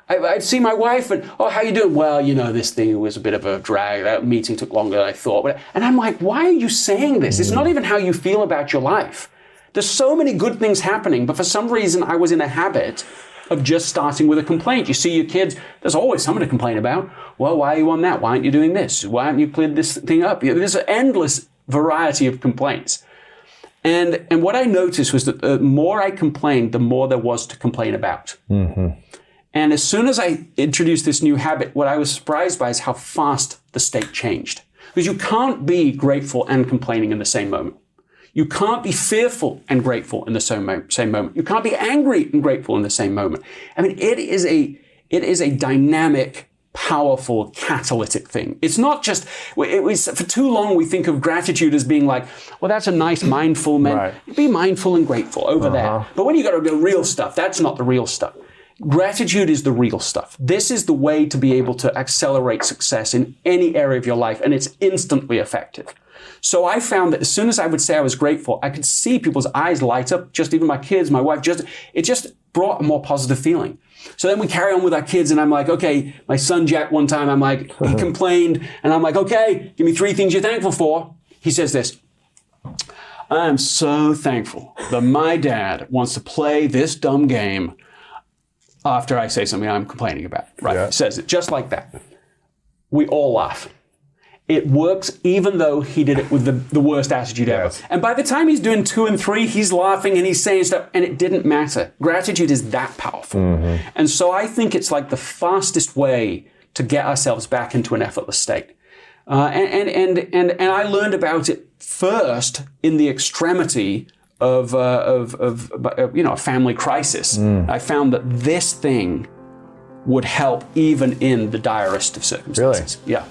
I, I'd see my wife and, oh, how you doing? Well, you know, this thing was a bit of a drag. That meeting took longer than I thought. And I'm like, why are you saying this? It's not mm. even how you feel about your life. There's so many good things happening, but for some reason I was in a habit of just starting with a complaint. You see your kids, there's always something to complain about. Well, why are you on that? Why aren't you doing this? Why haven't you cleared this thing up? There's an endless variety of complaints. And, and what I noticed was that the more I complained, the more there was to complain about. Mm-hmm. And as soon as I introduced this new habit, what I was surprised by is how fast the state changed. Because you can't be grateful and complaining in the same moment. You can't be fearful and grateful in the same, mo- same moment. You can't be angry and grateful in the same moment. I mean, it is a, it is a dynamic, powerful, catalytic thing. It's not just, it was, for too long we think of gratitude as being like, well, that's a nice mindful man. Right. Be mindful and grateful over there. Uh-huh. But when you got to the real stuff, that's not the real stuff. Gratitude is the real stuff. This is the way to be able to accelerate success in any area of your life, and it's instantly effective. So I found that as soon as I would say I was grateful, I could see people's eyes light up, just even my kids, my wife, just, it just brought a more positive feeling. So then we carry on with our kids, and I'm like, okay, my son Jack, one time, I'm like, he uh-huh. complained, and I'm like, okay, give me three things you're thankful for. He says this. I am so thankful that my dad wants to play this dumb game after I say something I'm complaining about. Right? Yeah. Says it just like that. We all laugh. It works even though he did it with the, the worst attitude Yes. ever. And by the time he's doing two and three, he's laughing and he's saying stuff, and it didn't matter. Gratitude is that powerful. And so I think it's like the fastest way to get ourselves back into an effortless state. Uh, and, and, and, and, and I learned about it first in the extremity of, uh, of, of, uh, you know, a family crisis. I found that this thing would help even in the direst of circumstances. Really? Yeah.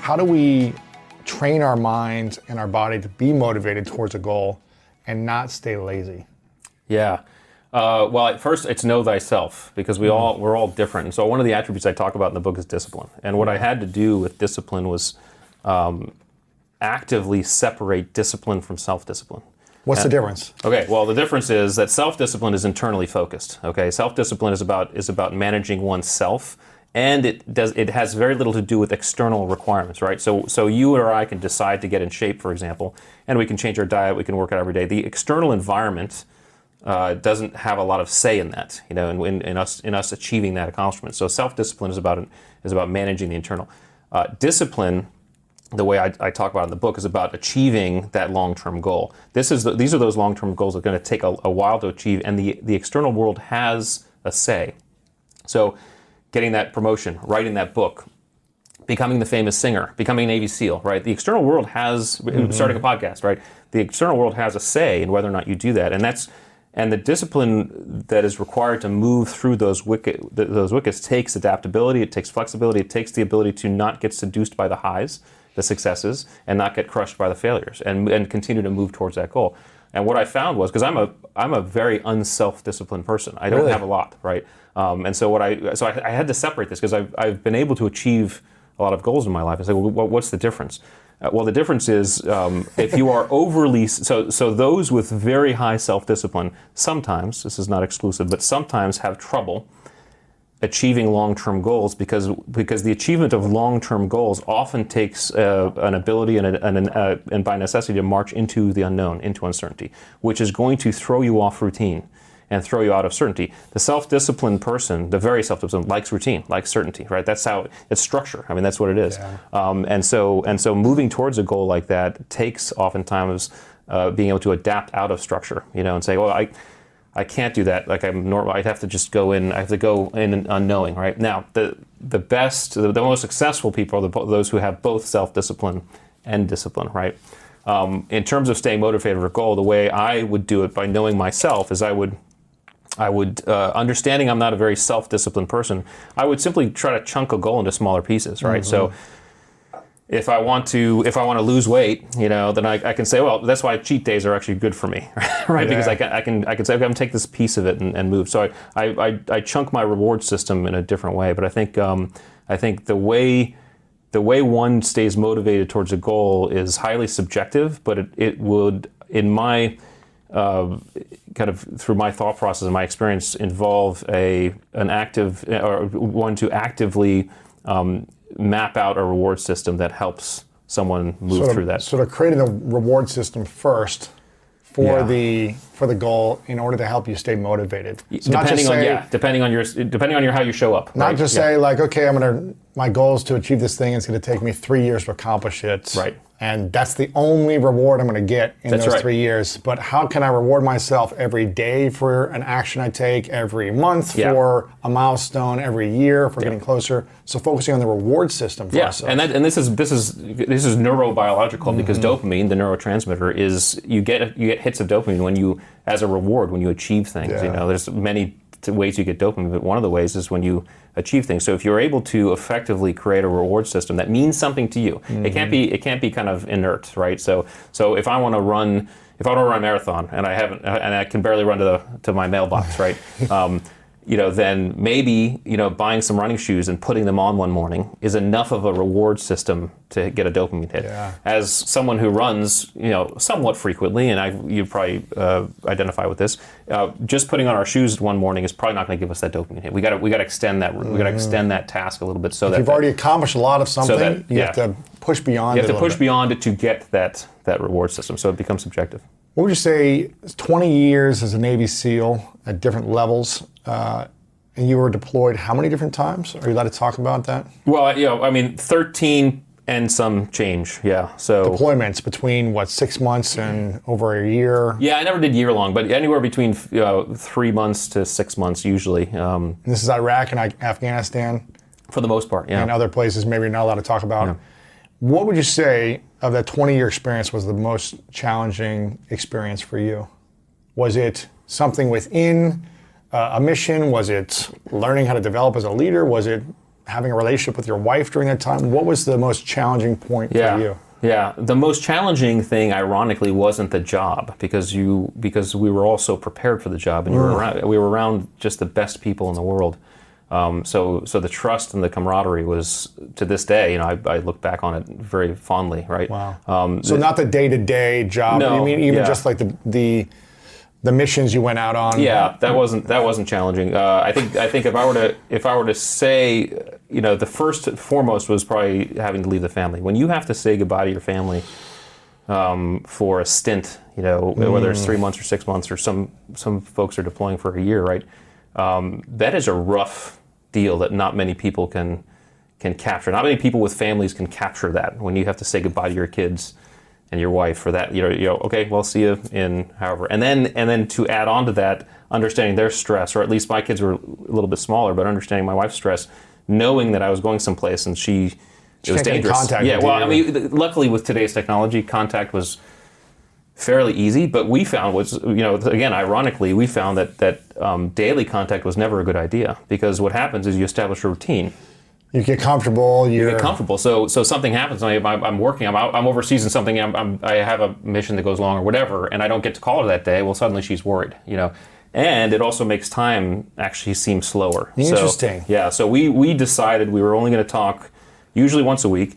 How do we train our minds and our body to be motivated towards a goal and not stay lazy? Yeah. Uh, well, at first it's know thyself because we all we're all different. And so one of the attributes I talk about in the book is discipline. And what I had to do with discipline was um, actively separate discipline from self-discipline. What's the difference? Okay, well, the difference is that self-discipline is internally focused. Okay, self-discipline is about is about managing oneself, and it does it has very little to do with external requirements, right? So, so you or I can decide to get in shape, for example, and we can change our diet, we can work out every day. The external environment uh, doesn't have a lot of say in that, you know, in, in, in us in us achieving that accomplishment. So, self-discipline is about is about managing the internal. Uh, discipline the way I, I, talk about in the book is about achieving that long-term goal. This is the, these are those long-term goals that are going to take a, a, while to achieve, and the the external world has a say. So, getting that promotion, writing that book, becoming the famous singer, becoming a Navy SEAL, right? The external world has mm-hmm. starting a podcast, right? The external world has a say in whether or not you do that, and that's and the discipline that is required to move through those wicket those wickets takes adaptability, it takes flexibility, it takes the ability to not get seduced by the highs the successes and not get crushed by the failures and, and continue to move towards that goal. And what I found was because I'm a I'm a very unself-disciplined person. I don't Really? have a lot, right? Um, and so what I so I, I had to separate this because I've I've been able to achieve a lot of goals in my life. I say, well, what's the difference? Uh, well, the difference is um, if you are overly so so those with very high self-discipline sometimes this is not exclusive, but sometimes have trouble achieving long-term goals because because the achievement of long-term goals often takes uh, an ability and, a, and, an, uh, and by necessity to march into the unknown, into uncertainty, which is going to throw you off routine and throw you out of certainty. The self-disciplined person, the very self-disciplined, likes routine, likes certainty, right? That's how it's structure. I mean, that's what it is. Um, and so and so moving towards a goal like that takes oftentimes uh, being able to adapt out of structure, you know, and say, well, I. I can't do that. Like I'm normal. I'd have to just go in. I have to go in unknowing. Right now, the the best, the, the most successful people are the, those who have both self discipline and discipline. Right. Um, in terms of staying motivated for a goal, the way I would do it by knowing myself is I would. I would, uh, understanding I'm not a very self-disciplined person, I would simply try to chunk a goal into smaller pieces, right? So, if I want to if I want to lose weight, you know, then I, I can say, well, that's why cheat days are actually good for me, right? Because I can I can I can say, okay, I'm gonna take this piece of it and, and move. So I, I, I I chunk my reward system in a different way. But I think um, I think the way the way one stays motivated towards a goal is highly subjective, but it, it would, in my uh, kind of through my thought process and my experience, involve a an active or one to actively um, map out a reward system that helps someone move Sort through that. sort of creating a reward system first for Yeah. the for the goal in order to help you stay motivated. So depending just on yeah, depending on your depending on your how you show up. not right? just Yeah. say like, okay, I'm gonna my goal is to achieve this thing. It's gonna take me three years to accomplish it. Right. And that's the only reward I'm gonna get in That's those right. three years. But how can I reward myself every day for an action I take, every month Yeah. for a milestone, every year for getting closer? So focusing on the reward system for Yeah, ourselves. and that and this is this is this is neurobiological because Mm-hmm. dopamine, the neurotransmitter, is you get you get hits of dopamine when you as a reward when you achieve things. You know, there's many ways you get dopamine, but one of the ways is when you achieve things. So if you're able to effectively create a reward system that means something to you, it can't be it can't be kind of inert, right? So so if I want to run if I want to run a marathon and I haven't and I can barely run to the to my mailbox, right? Um, you know, then maybe you know buying some running shoes and putting them on one morning is enough of a reward system to get a dopamine hit. Yeah. As someone who runs, you know, somewhat frequently, and I you probably uh, identify with this, uh, just putting on our shoes one morning is probably not going to give us that dopamine hit. We got to we got to extend that we got to extend that task a little bit so that You've already accomplished a lot of something. that- you yeah. have to push beyond. you have it to push bit. beyond it to get that that reward system. So it becomes subjective. What would you say? 20 years as a Navy SEAL at different levels, uh, and you were deployed how many different times? Are you allowed to talk about that? Well, you know, I mean, thirteen and some change. Yeah. So Deployments between what six months and over a year. Yeah, I never did year long, but anywhere between you know, three months to six months usually, um, this is Iraq and I- Afghanistan for the most part. Yeah. and other places maybe you're not allowed to talk about. What would you say of that 20 year experience was the most challenging experience for you? Was it something within uh, a mission? Was it learning how to develop as a leader? Was it having a relationship with your wife during that time? What was the most challenging point yeah. for you? Yeah. The most challenging thing, ironically, wasn't the job because you because we were all so prepared for the job and you were around, we were around just the best people in the world. Um, so so the trust and the camaraderie was to this day. You know, I, I look back on it very fondly. Right. Wow. Um, so not the day to day job. No, you mean even yeah. just like the, the the missions you went out on? Yeah, that wasn't that wasn't challenging. Uh, I think I think if I were to if I were to say, you know, the first foremost was probably having to leave the family. When you have to say goodbye to your family um, for a stint, you know, whether it's three months or six months, or some some folks are deploying for a year, right? Um, that is a rough deal that not many people can can capture. Not many people with families can capture that when you have to say goodbye to your kids and your wife for that. You know, you know, okay, well, see you in however, and then and then to add on to that, understanding their stress, or at least my kids were a little bit smaller, but understanding my wife's stress, knowing that I was going someplace and she. It was dangerous. contact yeah, well. I mean, luckily with today's technology, contact was fairly easy. But we found was, you know, again, ironically, we found that that um, daily contact was never a good idea because what happens is you establish a routine You get comfortable. You're get comfortable. So so something happens. I, I'm, I'm working. I'm, out, I'm overseas in something. I'm, I'm, I have a mission that goes long or whatever, and I don't get to call her that day. Well, suddenly she's worried. You know, and it also makes time actually seem slower. So, Interesting. yeah. So we we decided we were only going to talk usually once a week.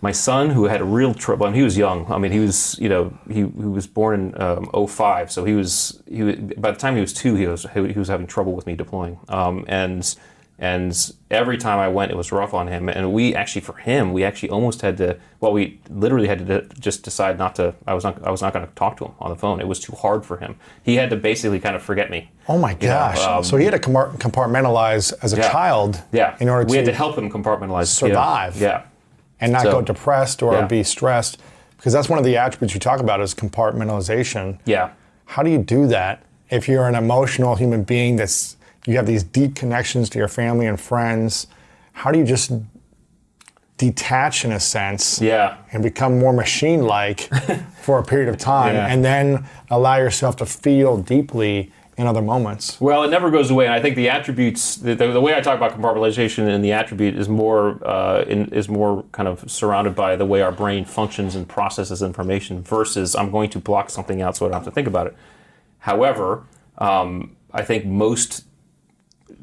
My son, who had a real trouble, I mean, he was young. I mean, he was, you know, he, he was born in um, 05, so he was, he was, by the time he was two, he was, he was having trouble with me deploying. Um, and, and every time I went, it was rough on him. And we actually, for him, we actually almost had to, well, we literally had to d- just decide not to, I was not, I was not going to talk to him on the phone. It was too hard for him. He had to basically kind of forget me. Oh my know, gosh! um, so he had to compart- compartmentalize as a Yeah. child. Yeah. In order we to, had to help him compartmentalize. survive. Yeah. yeah. and not So- go depressed or Yeah. be stressed, because that's one of the attributes you talk about is compartmentalization. Yeah. How do you do that if you're an emotional human being that's you have these deep connections to your family and friends? How do you just detach in a sense? Yeah. And become more machine-like for a period of time, Yeah. and then allow yourself to feel deeply in other moments. Well, it never goes away, and I think the attributes, the, the, the way I talk about compartmentalization and the attribute is more uh, in, is more kind of surrounded by the way our brain functions and processes information versus I'm going to block something out so I don't have to think about it. However, um, I think most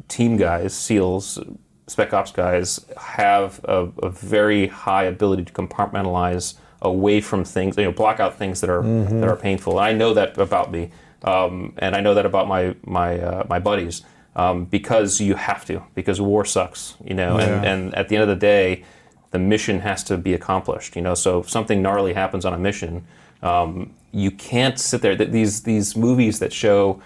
team guys, SEALs, Spec Ops guys, have a, a very high ability to compartmentalize away from things, you know, block out things that are that are painful. And I know that about me, um, and I know that about my my uh, my buddies, um, because you have to, because war sucks, you know, and, Yeah. and at the end of the day, the mission has to be accomplished, you know. So if something gnarly happens on a mission, Um, you can't sit there. Th- These these movies that show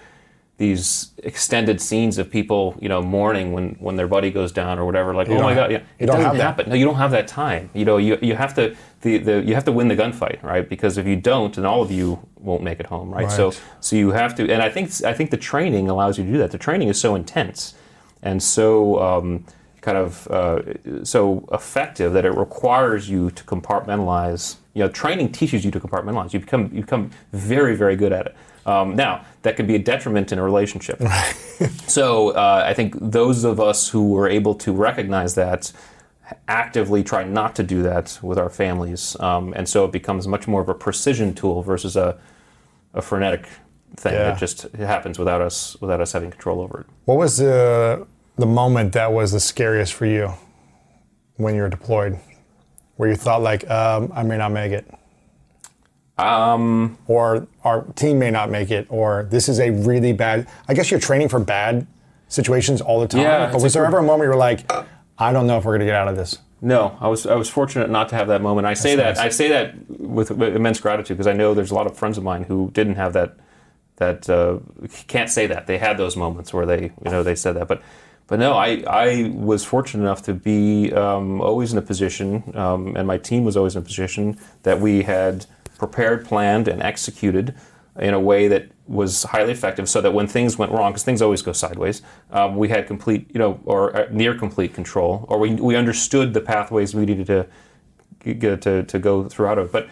these extended scenes of people, you know, mourning when, when their buddy goes down or whatever. Like, oh my god, yeah, you it don't doesn't have that. happen. No, you don't have that time. You know, you, you have to the, the you have to win the gunfight, right? Because if you don't, then all of you won't make it home, right? So so you have to, and I think I think the training allows you to do that. The training is so intense and so um, kind of uh, so effective that it requires you to compartmentalize. You know, training teaches you to compartmentalize. You become you become very very good at it. Um, now that can be a detriment in a relationship. Right. so uh, I think those of us who were able to recognize that actively try not to do that with our families, um, and so it becomes much more of a precision tool versus a, a frenetic thing Yeah. that just happens without us without us having control over it. What was the the moment that was the scariest for you when you were deployed, where you thought like, um, I may not make it, Um, or our team may not make it, or this is a really bad. I guess you're training for bad situations all the time. Yeah, but was there ever a moment you were like, I don't know if we're gonna get out of this? No, I was I was fortunate not to have that moment. I say that nice. I say that with immense gratitude because I know there's a lot of friends of mine who didn't have that that uh, can't say that they had those moments where they you know they said that, but but no, I I was fortunate enough to be um, always in a position, um, and my team was always in a position that we had prepared, planned, and executed in a way that was highly effective so that when things went wrong, because things always go sideways, um, we had complete, you know, or uh, near complete control, or we, we understood the pathways we needed to, to, to go throughout of. But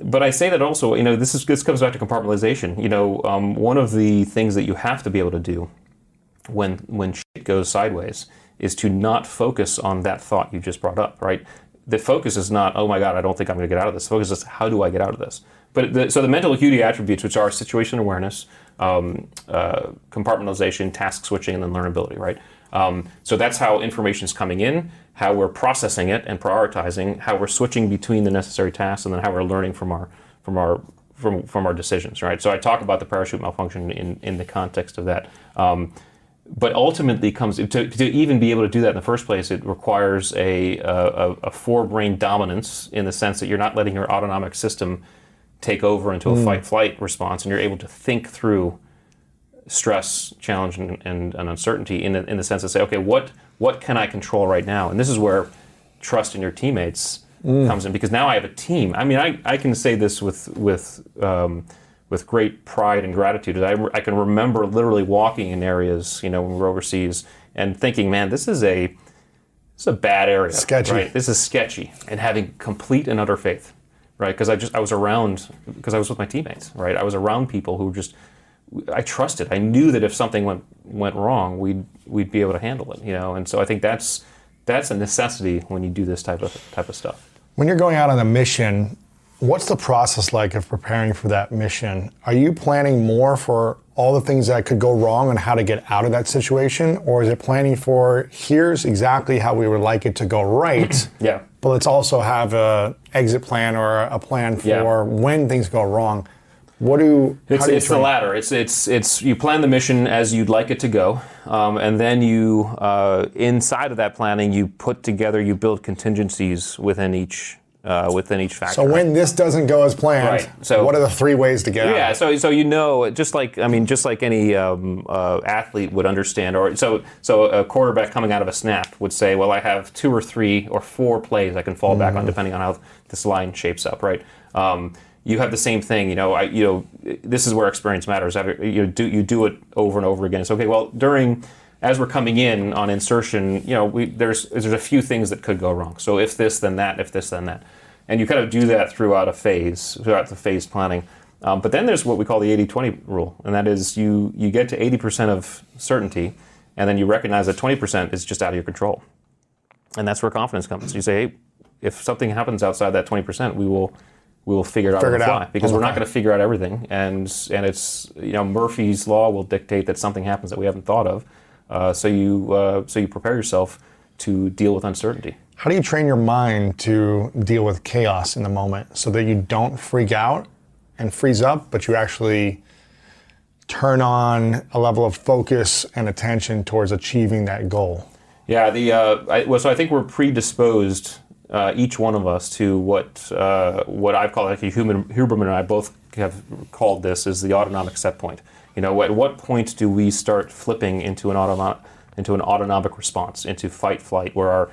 but I say that also, you know, this is this comes back to compartmentalization. You know, um, one of the things that you have to be able to do when when shit goes sideways is to not focus on that thought you just brought up, right? The focus is not, oh my God, I don't think I'm going to get out of this. The focus is, how do I get out of this? But the, so the mental acuity attributes, which are situation awareness, um, uh, compartmentalization, task switching, and then learnability, right? Um, so that's how information is coming in, how we're processing it and prioritizing, how we're switching between the necessary tasks, and then how we're learning from our from our from, from our decisions, right? So I talk about the parachute malfunction in, in the context of that. Um, but ultimately comes to, to even be able to do that in the first place it requires a, a, a forebrain dominance in the sense that you're not letting your autonomic system take over into a fight flight response and you're able to think through stress challenge and, and, and uncertainty in the, in the sense of say okay what what can i control right now? And this is where trust in your teammates comes in because now i have a team. I mean i, I can say this with with um, with great pride and gratitude. I, I can remember literally walking in areas, you know, when we were overseas, and thinking, "Man, this is a this is a bad area. Sketchy. Right? This is sketchy." And having complete and utter faith, right? Because I just I was around because I was with my teammates, right? I was around people who just I trusted. I knew that if something went went wrong, we'd we'd be able to handle it, you know. And so I think that's that's a necessity when you do this type of type of stuff. When you're going out on a mission, what's the process like of preparing for that mission? Are you planning more for all the things that could go wrong and how to get out of that situation? Or is it planning for here's exactly how we would like it to go right? Yeah. But let's also have a exit plan or a plan for Yeah. when things go wrong. What do It's, do you it's the latter. It's it's it's you plan the mission as you'd like it to go, um, and then you uh, inside of that planning you put together you build contingencies within each uh, within each factor. So when this doesn't go as planned, Right. So- what are the three ways to get yeah, out? so so you know, just like I mean, just like any um, uh, athlete would understand, or so so a quarterback coming out of a snap would say, well, I have two or three or four plays I can fall back on depending on how this line shapes up, right? Um, you have the same thing, you know. I, you know, this is where experience matters. You do you do it over and over again. It's okay. Well, during as we're coming in on insertion, you know, we, there's there's a few things that could go wrong. So if this, then that. If this, then that. And you kind of do that throughout a phase, throughout the phase planning. Um, but then there's what we call the 80-20 rule, and that is you you get to 80% of certainty, and then you recognize that 20% is just out of your control, and that's where confidence comes. You say, hey, if something happens outside that 20%, we will we will figure it out Figure on the it fly out because we're not going to figure out everything, and and it's you know Murphy's law will dictate that something happens that we haven't thought of, uh, so you uh, so you prepare yourself to deal with uncertainty. How do you train your mind to deal with chaos in the moment so that you don't freak out and freeze up, but you actually turn on a level of focus and attention towards achieving that goal? Yeah, the uh, I, well, so I think we're predisposed uh, each one of us to what uh, what I've called like human Huberman and I both have called this is the autonomic set point. You know, at what point do we start flipping into an autonomic into an autonomic response, into fight flight, where our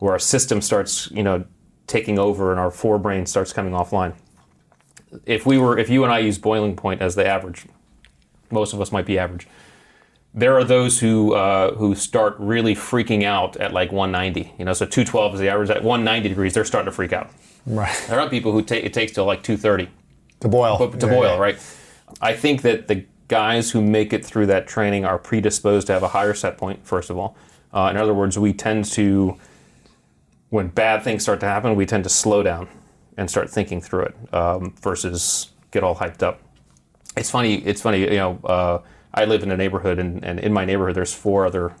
where our system starts, you know, taking over and our forebrain starts coming offline. If we were, if you and I use boiling point as the average, most of us might be average. There are those who uh, who start really freaking out at like 190. You know, so 212 is the average. At 190 degrees, they're starting to freak out. Right. There are people who take it takes till like 230 To boil. to boil, yeah. right? I think that the guys who make it through that training are predisposed to have a higher set point, first of all. Uh, in other words, we tend to, when bad things start to happen, we tend to slow down and start thinking through it um, versus get all hyped up. It's funny. It's funny. You know, uh, I live in a neighborhood, and, and in my neighborhood, there's four other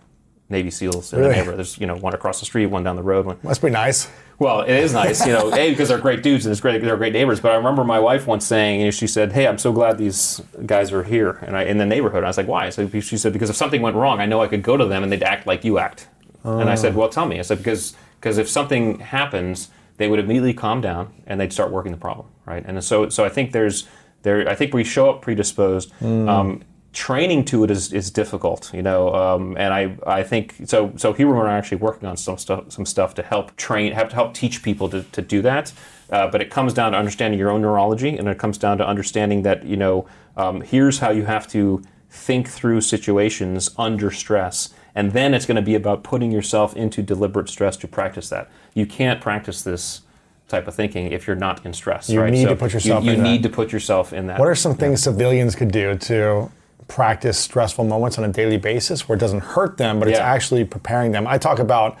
Navy SEAls in Really? the neighborhood. There's you know one across the street, one down the road, one Must be nice. Well, it is nice, you know, a because they're great dudes and it's great they're great neighbors. But I remember my wife once saying, you know, she said, "Hey, I'm so glad these guys are here and I, in the neighborhood." I was like, "Why?" So she said, "Because if something went wrong, I know I could go to them and they'd act like you act." And I said, "Well, tell me." I said, "Because because if something happens, they would immediately calm down and they'd start working the problem, right?" And so so I think there's there I think we show up predisposed. Um, training to it is, is difficult, you know, um, and I, I think so. So here we're actually working on some stuff, some stuff to help train, have to help teach people to, to do that. Uh, but it comes down to understanding your own neurology, and it comes down to understanding that you know, um, here's how you have to think through situations under stress, and then it's going to be about putting yourself into deliberate stress to practice that. You can't practice this type of thinking if you're not in stress. You right? need to put yourself You, you in that. need to put yourself in that. What are some things civilians could do to practice stressful moments on a daily basis where it doesn't hurt them, but it's Yeah. actually preparing them? I talk about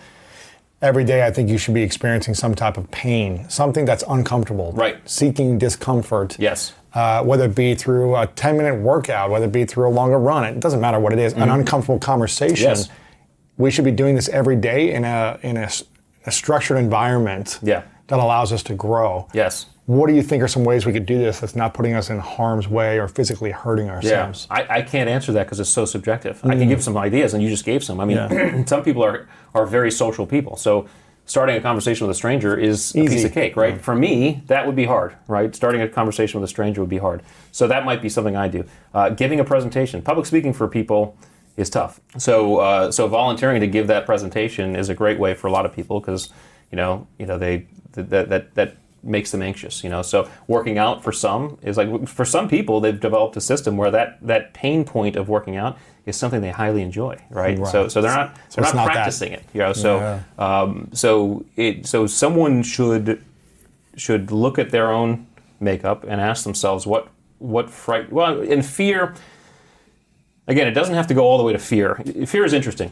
every day, I think you should be experiencing some type of pain, something that's uncomfortable. Right. Seeking discomfort. Yes. Uh, whether it be through a 10 minute workout, whether it be through a longer run, it doesn't matter what it is, an uncomfortable conversation. Mm-hmm. Yes. We should be doing this every day in a, in a, a structured environment Yeah. that allows us to grow. Yes. What do you think are some ways we could do this that's not putting us in harm's way or physically hurting Yeah, ourselves? I, I can't answer that because it's so subjective. I can give some ideas, and you just gave some. I mean, some people are are very social people, so starting a conversation with a stranger is a piece of cake, right? For me, that would be hard, right? Starting a conversation with a stranger would be hard. So that might be something I do. Uh, giving a presentation, public speaking for people is tough. So uh, so volunteering to give that presentation is a great way for a lot of people because you know you know they that that that makes them anxious you know so working out for some is like for some people they've developed a system where that that pain point of working out is something they highly enjoy right, Right. so so they're not they're not, not that. practicing it you know so um, so it so someone should should look at their own makeup and ask themselves what what fright well in fear again it doesn't have to go all the way to fear fear is interesting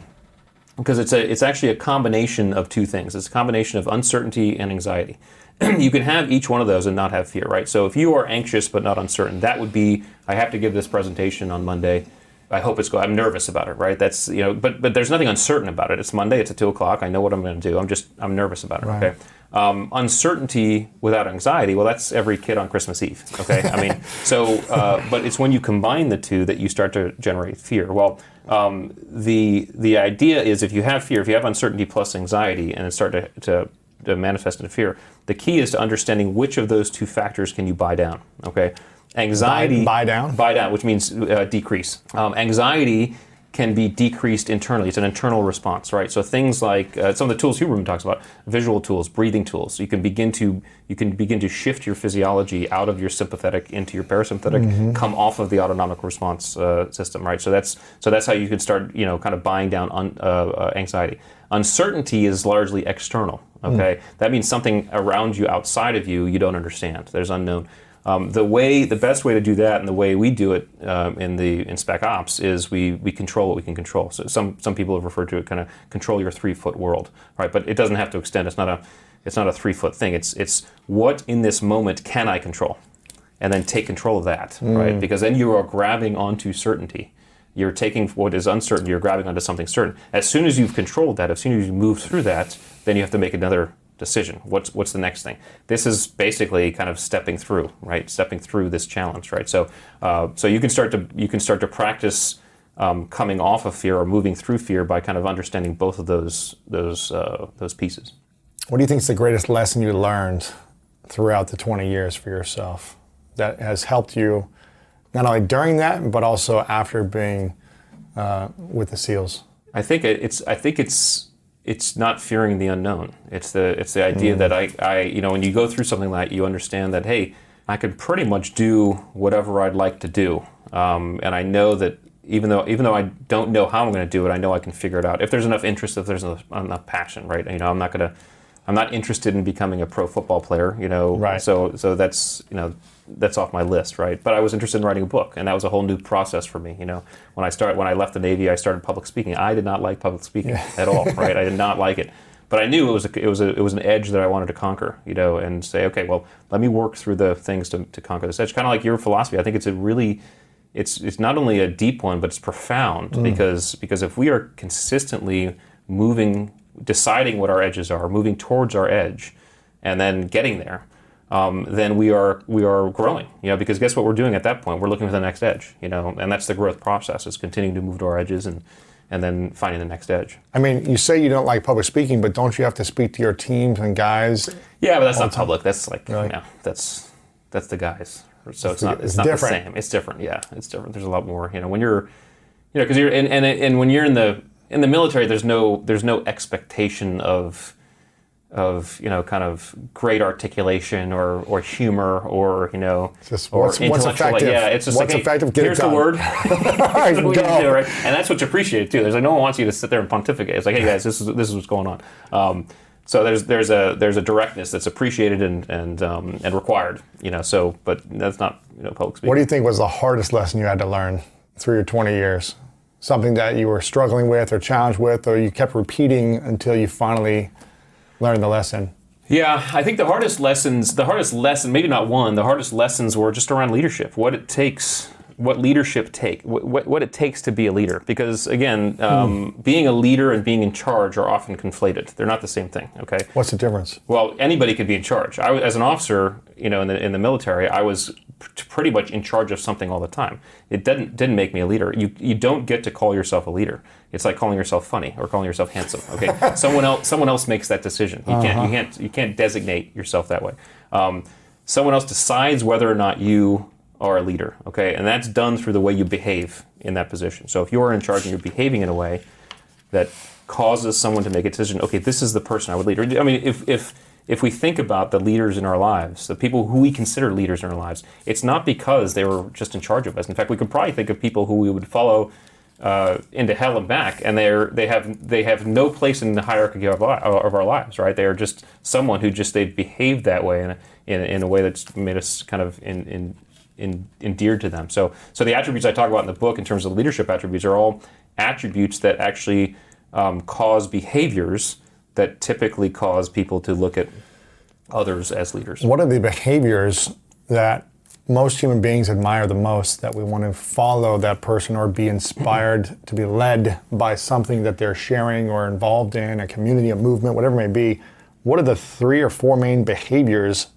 because it's a it's actually a combination of two things. It's a combination of uncertainty and anxiety. you can have each one of those and not have fear, right? So if you are anxious but not uncertain, that would be I have to give this presentation on Monday. I hope it's go. I'm nervous about it, right? That's you know, but but there's nothing uncertain about it. It's Monday. It's at two o'clock. I know what I'm going to do. I'm just I'm nervous about it. Okay. Um, uncertainty without anxiety. Well, that's every kid on Christmas Eve. Okay. I mean, so uh, but it's when you combine the two that you start to generate fear. Well, um, the the idea is if you have fear, if you have uncertainty plus anxiety, and it start to, to to manifest into fear, the key is to understanding which of those two factors can you buy down. Okay, anxiety Buy- buy down? buy down, which means uh, decrease. Um, anxiety can be decreased internally. It's an internal response, right? So things like uh, some of the tools Huberman talks about, visual tools, breathing tools. You can begin to you can begin to shift your physiology out of your sympathetic into your parasympathetic, come off of the autonomic response uh, system, right? So that's so that's how you can start, you know, kind of buying down un, uh, uh, anxiety. Uncertainty is largely external. Okay, that means something around you, outside of you, you don't understand. There's unknown. Um, the way, the best way to do that, and the way we do it um, in the in Spec Ops is we we control what we can control. So some some people have referred to it kind of control your three foot world, right? But it doesn't have to extend. It's not a it's not a three foot thing. It's it's what in this moment can I control, and then take control of that, right? Because then you are grabbing onto certainty. You're taking what is uncertain. You're grabbing onto something certain. As soon as you've controlled that, as soon as you move through that, then you have to make another decision. What's what's the next thing? This is basically kind of stepping through, right? Stepping through this challenge, right? So, uh, so you can start to you can start to practice um, coming off of fear or moving through fear by kind of understanding both of those those uh, those pieces. What do you think is the greatest lesson you learned throughout the 20 years for yourself that has helped you not only during that, but also after being uh, with the SEALs? I think it's I think it's it's not fearing the unknown. It's the it's the idea that I, I you know when you go through something like that, you understand that hey I can pretty much do whatever I'd like to do, um, and I know that even though even though I don't know how I'm going to do it, I know I can figure it out if there's enough interest, if there's enough, enough passion, right? You know, I'm not going to I'm not interested in becoming a pro football player, you know. Right. So so that's you know that's off my list, right? But I was interested in writing a book, and that was a whole new process for me. You know, when I start when I left the Navy, I started public speaking. I did not like public speaking at all, right? I did not like it. But I knew it was a, it was a, it was an edge that I wanted to conquer, you know, and say, okay, well, let me work through the things to, to conquer this edge. Kind of like your philosophy. I think it's a really it's it's not only a deep one, but it's profound mm. because because if we are consistently moving, deciding what our edges are, moving towards our edge, and then getting there, um, then we are we are growing. You know, because guess what we're doing at that point? We're looking for the next edge. You know, and that's the growth process: is continuing to move to our edges and and then finding the next edge. I mean, you say you don't like public speaking, but don't you have to speak to your teams and guys? Yeah, but that's not public. That's like Really? no, that's that's the guys. So it's not it's it's not different. the same. It's different. Yeah, it's different. There's a lot more. You know, when you're, you know, because you're and, and and when you're in the in the military, there's no there's no expectation of of you know kind of great articulation or or humor or you know Just or what's- what's effective? Yeah, it's just What's like, hey, effective? It here's the word. All right, That's what we need go. do, right? And that's what's appreciated too. There's like no one wants you to sit there and pontificate. It's like, hey guys, this is this is what's going on. Um, so there's there's a there's a directness that's appreciated and and um, and required. You know. So, but that's not you know public speaking. What do you think was the hardest lesson you had to learn through your 20 years? Something that you were struggling with or challenged with, or you kept repeating until you finally learned the lesson? Yeah, I think the hardest lessons, the hardest lesson, maybe not one, the hardest lessons were just around leadership. What it takes, what leadership take, what, what, it takes to be a leader. Because again, um, being a leader and being in charge are often conflated. They're not the same thing. Okay. What's the difference? Well, anybody could be in charge. I, as an officer, you know, in the in the military, I was p- pretty much in charge of something all the time. It didn't didn't make me a leader. You you don't get to call yourself a leader. It's like calling yourself funny or calling yourself handsome. Okay, someone else someone else makes that decision. You can't you can't you can't designate yourself that way. Um, someone else decides whether or not you are a leader. Okay, and that's done through the way you behave in that position. So if you are in charge and you're behaving in a way that causes someone to make a decision. Okay, this is the person I would lead. I mean, if if if we think about the leaders in our lives, the people who we consider leaders in our lives, it's not because they were just in charge of us. In fact, we could probably think of people who we would follow uh, into hell and back, and they're they have they have no place in the hierarchy of our, of our lives. Right? They are just someone who just they've behaved that way in a, in, in a way that's made us kind of in, in in, endeared to them. So, so the attributes I talk about in the book in terms of leadership attributes are all attributes that actually um, cause behaviors that typically cause people to look at others as leaders. What are the behaviors that most human beings admire the most that we want to follow that person or be inspired to be led by something that they're sharing or involved in, a community, a movement, whatever it may be? What are the three or four main behaviors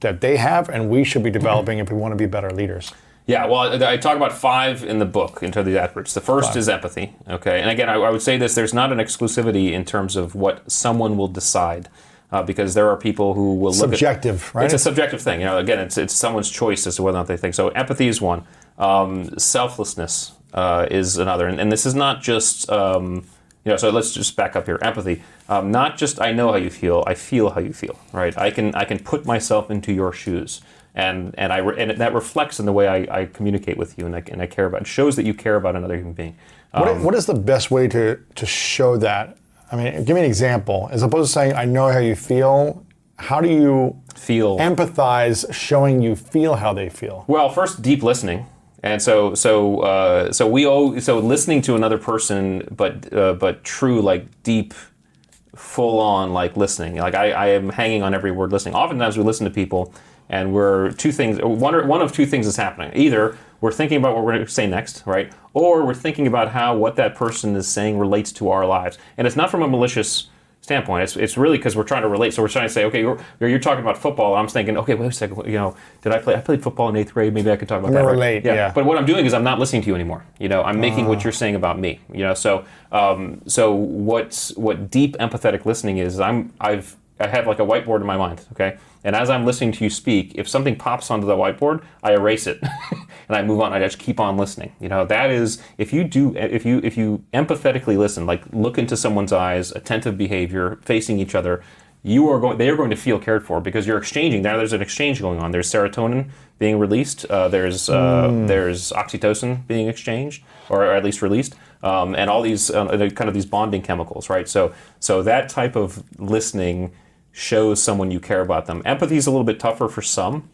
that they have and we should be developing if we want to be better leaders? Yeah, well, I talk about five in the book in terms of these attributes. The first is empathy. Okay, and again, I, I would say this: there's not an exclusivity in terms of what someone will decide, uh, because there are people who will look at Subjective, right? It's a subjective thing. You know, again, it's it's someone's choice as to whether or not they think. So empathy is one. Um, selflessness uh, is another, and, and this is not just. Um, you know, so let's just back up here. Empathy, um, not just I know how you feel, I feel how you feel. Right? I can I can put myself into your shoes, and and I re- and that reflects in the way I, I communicate with you, and I, and I care about. It shows that you care about another human being. Um, What, what is the best way to, to show that? I mean, give me an example. As opposed to saying, I know how you feel, how do you feel empathize showing you feel how they feel? Well, first, deep listening, and so so uh, so we owe so listening to another person, but uh, but true like deep, full on like listening. Like I, I am hanging on every word listening. Oftentimes we listen to people, and we're two things. One or, one of two things is happening. Either we're thinking about what we're going to say next, right, or we're thinking about how what that person is saying relates to our lives, and it's not from a malicious standpoint. It's, it's really because we're trying to relate. So we're trying to say, okay, you're, you're talking about football. I'm thinking, okay, wait a second. You know, did I play? I played football in eighth grade. Maybe I could talk about that. gonna right? relate, yeah. But what I'm doing is I'm not listening to you anymore. You know, I'm making what you're saying about me. You know, so um, so what's what deep empathetic listening is? I'm I've I have like a whiteboard in my mind, okay? And as I'm listening to you speak, if something pops onto the whiteboard, I erase it and I move on. I just keep on listening. You know, that is if you do if you if you empathetically listen, like look into someone's eyes, attentive behavior, facing each other, you are going they are going to feel cared for because you're exchanging now there's an exchange going on there's serotonin being released uh, there's uh, there's oxytocin being exchanged or at least released um, and all these uh, kind of these bonding chemicals right so so that type of listening shows someone you care about them empathy is a little bit tougher for some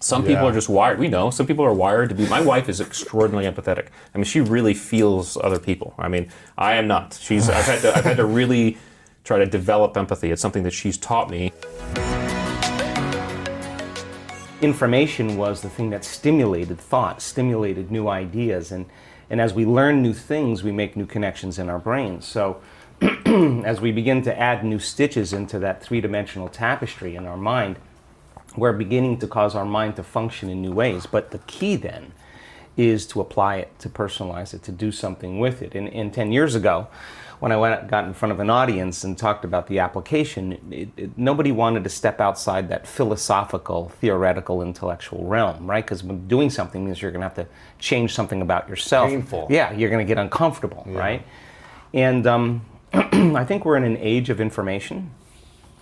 some people are just wired. We know some people are wired to be. My wife is extraordinarily empathetic. I mean, she really feels other people. I mean, I am not. She's. I've had to. I've had to really try to develop empathy. It's something that she's taught me. information was the thing that stimulated thought, stimulated new ideas, and and as we learn new things, we make new connections in our brains. So. as we begin to add new stitches into that three-dimensional tapestry in our mind, we're beginning to cause our mind to function in new ways. But the key then is to apply it, to personalize it, to do something with it. And, and 10 years ago, when I went, got in front of an audience and talked about the application, it, it, nobody wanted to step outside that philosophical, theoretical, intellectual realm, right? Because when doing something means you're going to have to change something about yourself. Painful. Yeah, you're going to get uncomfortable, right? And um, I think we're in an age of information.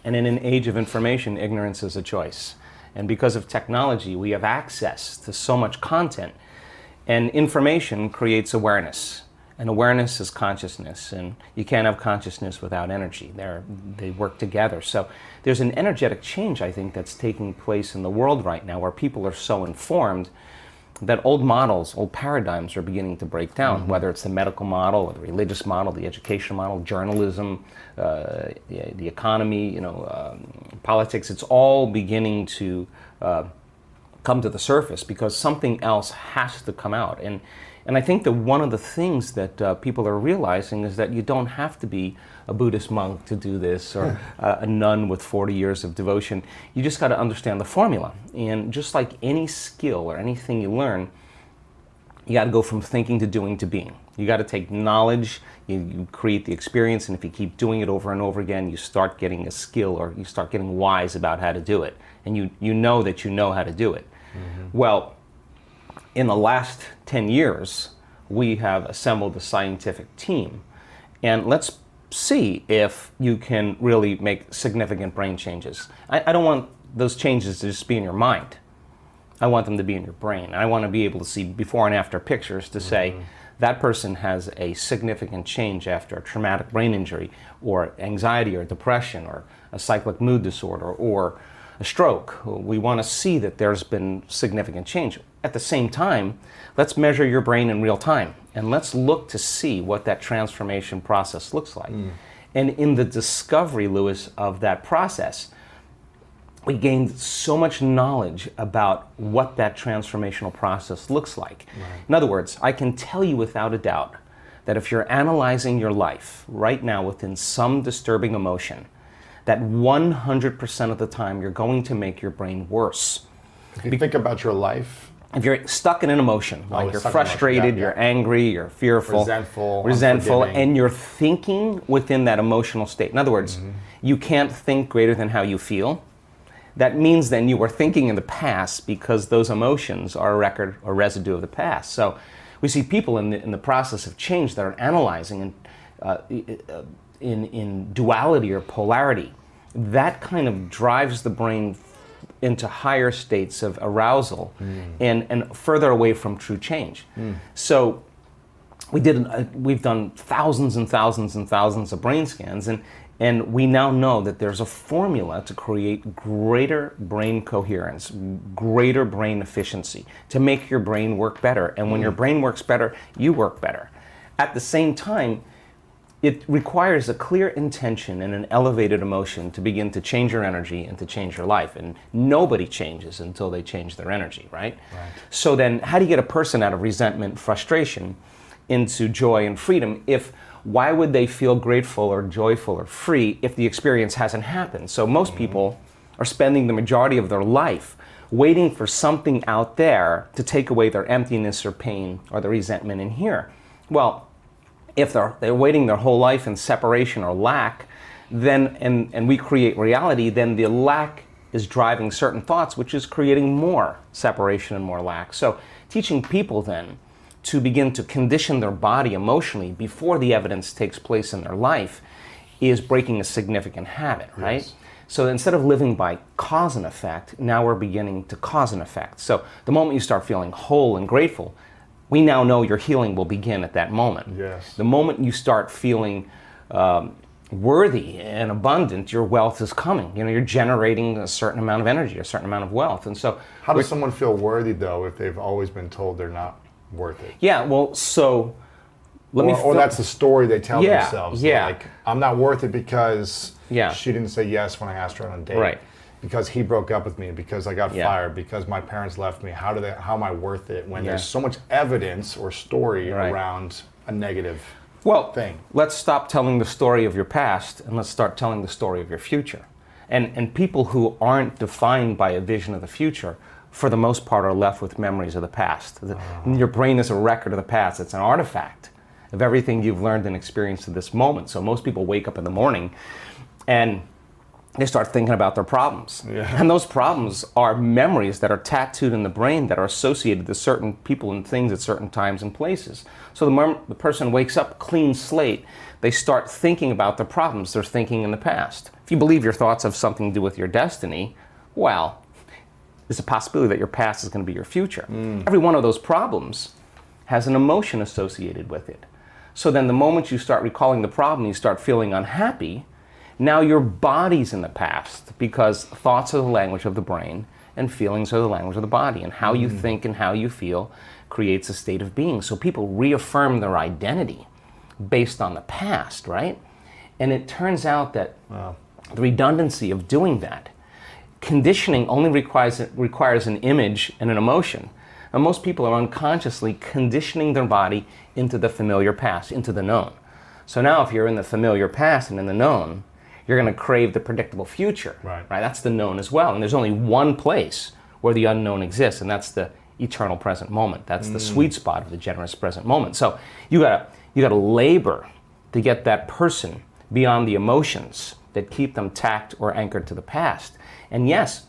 And in an age of information, ignorance is a choice. And because of technology, we have access to so much content. And information creates awareness. And awareness is consciousness. And you can't have consciousness without energy. They're, they work together. So there's an energetic change, I think, that's taking place in the world right now where people are so informed that old models, old paradigms are beginning to break down, whether it's the medical model or the religious model, the education model, journalism, uh, the, the economy, you know, um, politics. It's all beginning to uh, come to the surface because something else has to come out. And and I think that one of the things that uh, people are realizing is that you don't have to be a Buddhist monk to do this or uh, a nun with 40 years of devotion. You just got to understand the formula. And just like any skill or anything you learn, you got to go from thinking to doing to being. You got to take knowledge, you, you create the experience, and if you keep doing it over and over again, you start getting a skill or you start getting wise about how to do it. And you, you know that you know how to do it. Well, in the last 10 years, we have assembled a scientific team. And let's see if you can really make significant brain changes. I, I don't want those changes to just be in your mind. I want them to be in your brain. I want to be able to see before and after pictures to say mm-hmm. that person has a significant change after a traumatic brain injury or anxiety or depression or a cyclic mood disorder or a stroke. We want to see that there's been significant change. At the same time, let's measure your brain in real time and let's look to see what that transformation process looks like. Hmm. And in the discovery, Lewis, of that process, we gained so much knowledge about what that transformational process looks like. In other words, I can tell you without a doubt that if you're analyzing your life right now within some disturbing emotion, that 100% of the time you're going to make your brain worse. If you think about your life, If you're stuck in an emotion, like you're you're stuck in emotion, frustrated, yeah, you're yeah. angry, you're fearful, Resentful, resentful, and you're thinking within that emotional state. In other words, Mm-hmm. you can't think greater than how you feel. That means then you were thinking in the past because those emotions are a record or residue of the past. So we see people in the, in the process of change that are analyzing and uh, uh, in, in duality or polarity. That kind of drives the brain into higher states of arousal hmm. and, and further away from true change. Hmm. So we did uh, we've done thousands and thousands and thousands of brain scans and and we now know that there's a formula to create greater brain coherence, greater brain efficiency, to make your brain work better. And when hmm. your brain works better, you work better. At the same time, it requires a clear intention and an elevated emotion to begin to change your energy and to change your life. And nobody changes until they change their energy, right? right? So then, how do you get a person out of resentment, frustration, into joy and freedom if why would they feel grateful or joyful or free if the experience hasn't happened? So most mm-hmm. people are spending the majority of their life waiting for something out there to take away their emptiness or pain or the resentment in here. Well, if they're, they're waiting their whole life in separation or lack, then and, and we create reality, then the lack is driving certain thoughts, which is creating more separation and more lack. So teaching people then to begin to condition their body emotionally before the evidence takes place in their life is breaking a significant habit, right? Yes. So instead of living by cause and effect, now we're beginning to cause and effect. So the moment you start feeling whole and grateful, we now know your healing will begin at that moment. Yes. The moment you start feeling um, worthy and abundant, your wealth is coming. You know, you're generating a certain amount of energy, a certain amount of wealth, and so How does someone feel worthy though if they've always been told they're not worth it? yeah. Well, so let me. Or, or that's the story they tell Yeah, themselves. yeah. Like, I'm not worth it because Yeah. she didn't say yes when I asked her on a date. Right. Because he broke up with me, because I got Yeah. fired, because my parents left me. How do they how am I worth it when Yeah. there's so much evidence or story Right. around a negative well, thing? let's stop telling the story of your past and let's start telling the story of your future. And, and people who aren't defined by a vision of the future, for the most part, are left with memories of the past. The- ah. Your brain is a record of the past, it's an artifact of everything you've learned and experienced to this moment. So most people wake up in the morning and they start thinking about their problems. And those problems are memories that are tattooed in the brain that are associated to certain people and things at certain times and places. So the moment the person wakes up clean slate, they start thinking about the problems they're thinking in the past. If you believe your thoughts have something to do with your destiny, well, there's a possibility that your past is going to be your future. Mm. Every one of those problems has an emotion associated with it. So then the moment you start recalling the problem, you start feeling unhappy, now your body's in the past because thoughts are the language of the brain and feelings are the language of the body. And how you hmm. think and how you feel creates a state of being. So people reaffirm their identity based on the past, right? And it turns out that the redundancy of doing that conditioning only requires requires an image and an emotion. And most people are unconsciously conditioning their body into the familiar past, into the known. So now, if you're in the familiar past and in the known, you're going to crave the predictable future. Right. Right. That's the known as well. And there's only one place where the unknown exists, and that's the eternal present moment. That's the mm. sweet spot of the generous present moment. So you got to you got to labor to get that person beyond the emotions that keep them tacked or anchored to the past. And yes,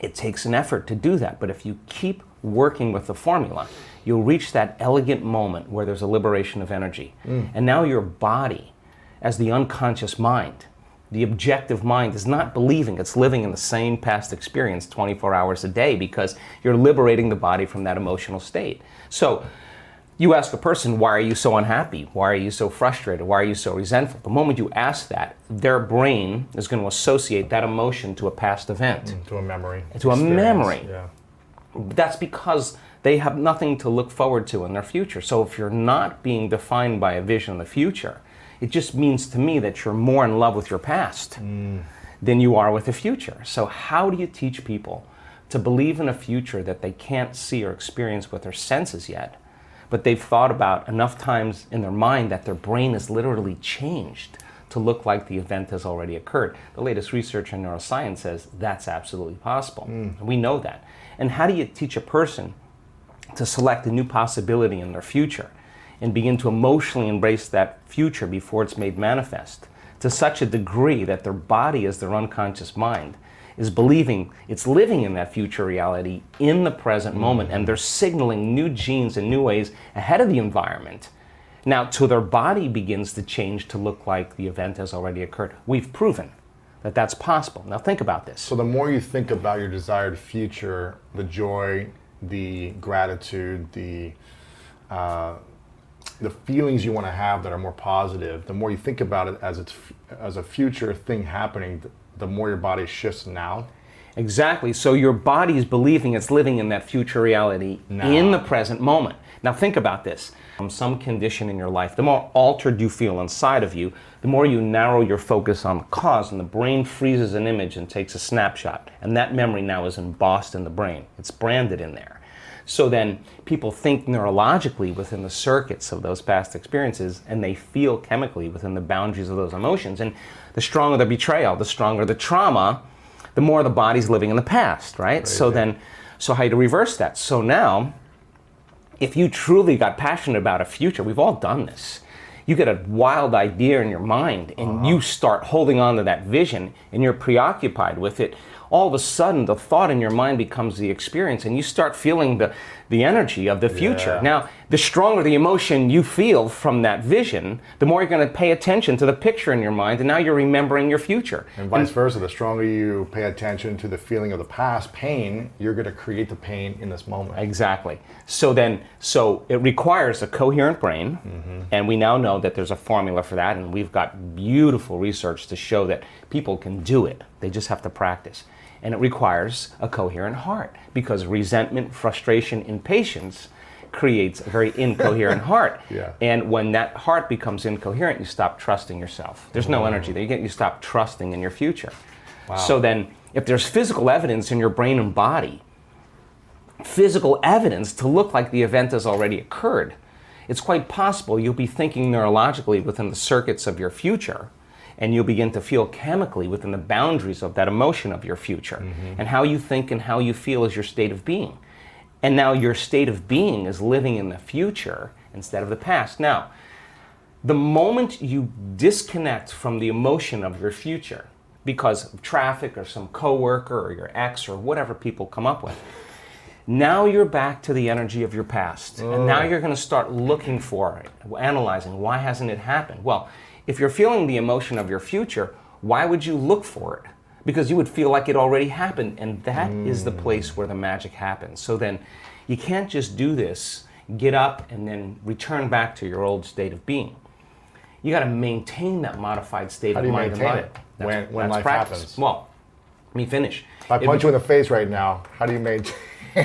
it takes an effort to do that, but if you keep working with the formula, you'll reach that elegant moment where there's a liberation of energy. Mm. And now your body, as the unconscious mind, the objective mind is not believing it's living in the same past experience 24 hours a day because you're liberating the body from that emotional state. So, you ask a person, why are you so unhappy? Why are you so frustrated? Why are you so resentful? The moment you ask that, their brain is going to associate that emotion to a past event. Mm, to a memory. To a memory. Yeah. That's because they have nothing to look forward to in their future. So if you're not being defined by a vision of the future, it just means to me that you're more in love with your past than you are with the future. So how do you teach people to believe in a future that they can't see or experience with their senses yet, but they've thought about enough times in their mind that their brain is literally changed to look like the event has already occurred. The latest research in neuroscience says that's absolutely possible. And we know that. And how do you teach a person to select a new possibility in their future and begin to emotionally embrace that future before it's made manifest to such a degree that their body, as their unconscious mind, is believing it's living in that future reality in the present moment and they're signaling new genes and new ways ahead of the environment. Now, till their body begins to change to look like the event has already occurred, we've proven that that's possible. Now, think about this. So the more you think about your desired future, the joy, the gratitude, the uh, the feelings you want to have that are more positive, the more you think about it as it's as a future thing happening, the, more your body shifts now. Exactly. So your body is believing it's living in that future reality in the present moment. Now think about this. From some condition in your life, the more altered you feel inside of you, the more you narrow your focus on the cause, and the brain freezes an image and takes a snapshot. And that memory now is embossed in the brain. It's branded in there. So then people think neurologically within the circuits of those past experiences, and they feel chemically within the boundaries of those emotions. And the stronger the betrayal, the stronger the trauma, the more the body's living in the past, right? So then, so how do you reverse that? So now, if you truly got passionate about a future, we've all done this. you get a wild idea in your mind and uh-huh. you start holding on to that vision and you're preoccupied with it, all of a sudden the thought in your mind becomes the experience and you start feeling the, the energy of the future. Yeah. Now, the stronger the emotion you feel from that vision, the more you're going to pay attention to the picture in your mind and now you're remembering your future. And vice versa, the stronger you pay attention to the feeling of the past, pain, you're going to create the pain in this moment. Exactly. So then, so it requires a coherent brain, mm-hmm. and we now know that there's a formula for that, and we've got beautiful research to show that people can do it. They just have to practice. And it requires a coherent heart because resentment, frustration, impatience creates a very incoherent heart. Yeah. And when that heart becomes incoherent, you stop trusting yourself. There's no mm. energy there. You, get, you stop trusting in your future. Wow. So then, if there's physical evidence in your brain and body, physical evidence to look like the event has already occurred, it's quite possible you'll be thinking neurologically within the circuits of your future and you'll begin to feel chemically within the boundaries of that emotion of your future. Mm-hmm. And how you think and how you feel is your state of being. And now your state of being is living in the future instead of the past. Now, the moment you disconnect from the emotion of your future because of traffic or some coworker or your ex or whatever people come up with, now you're back to the energy of your past. And now oh. you're going to start looking for it, analyzing why hasn't it happened? Well, if you're feeling the emotion of your future, why would you look for it? Because you would feel like it already happened, and that is the mm. place where the magic happens. So then you can't just do this, get up, and then return back to your old state of being. You got to maintain that modified state How of do you mind and body. it when- when that's life practice. happens? Well, let me finish. If I It- punch you in the face right now, how do you maintain?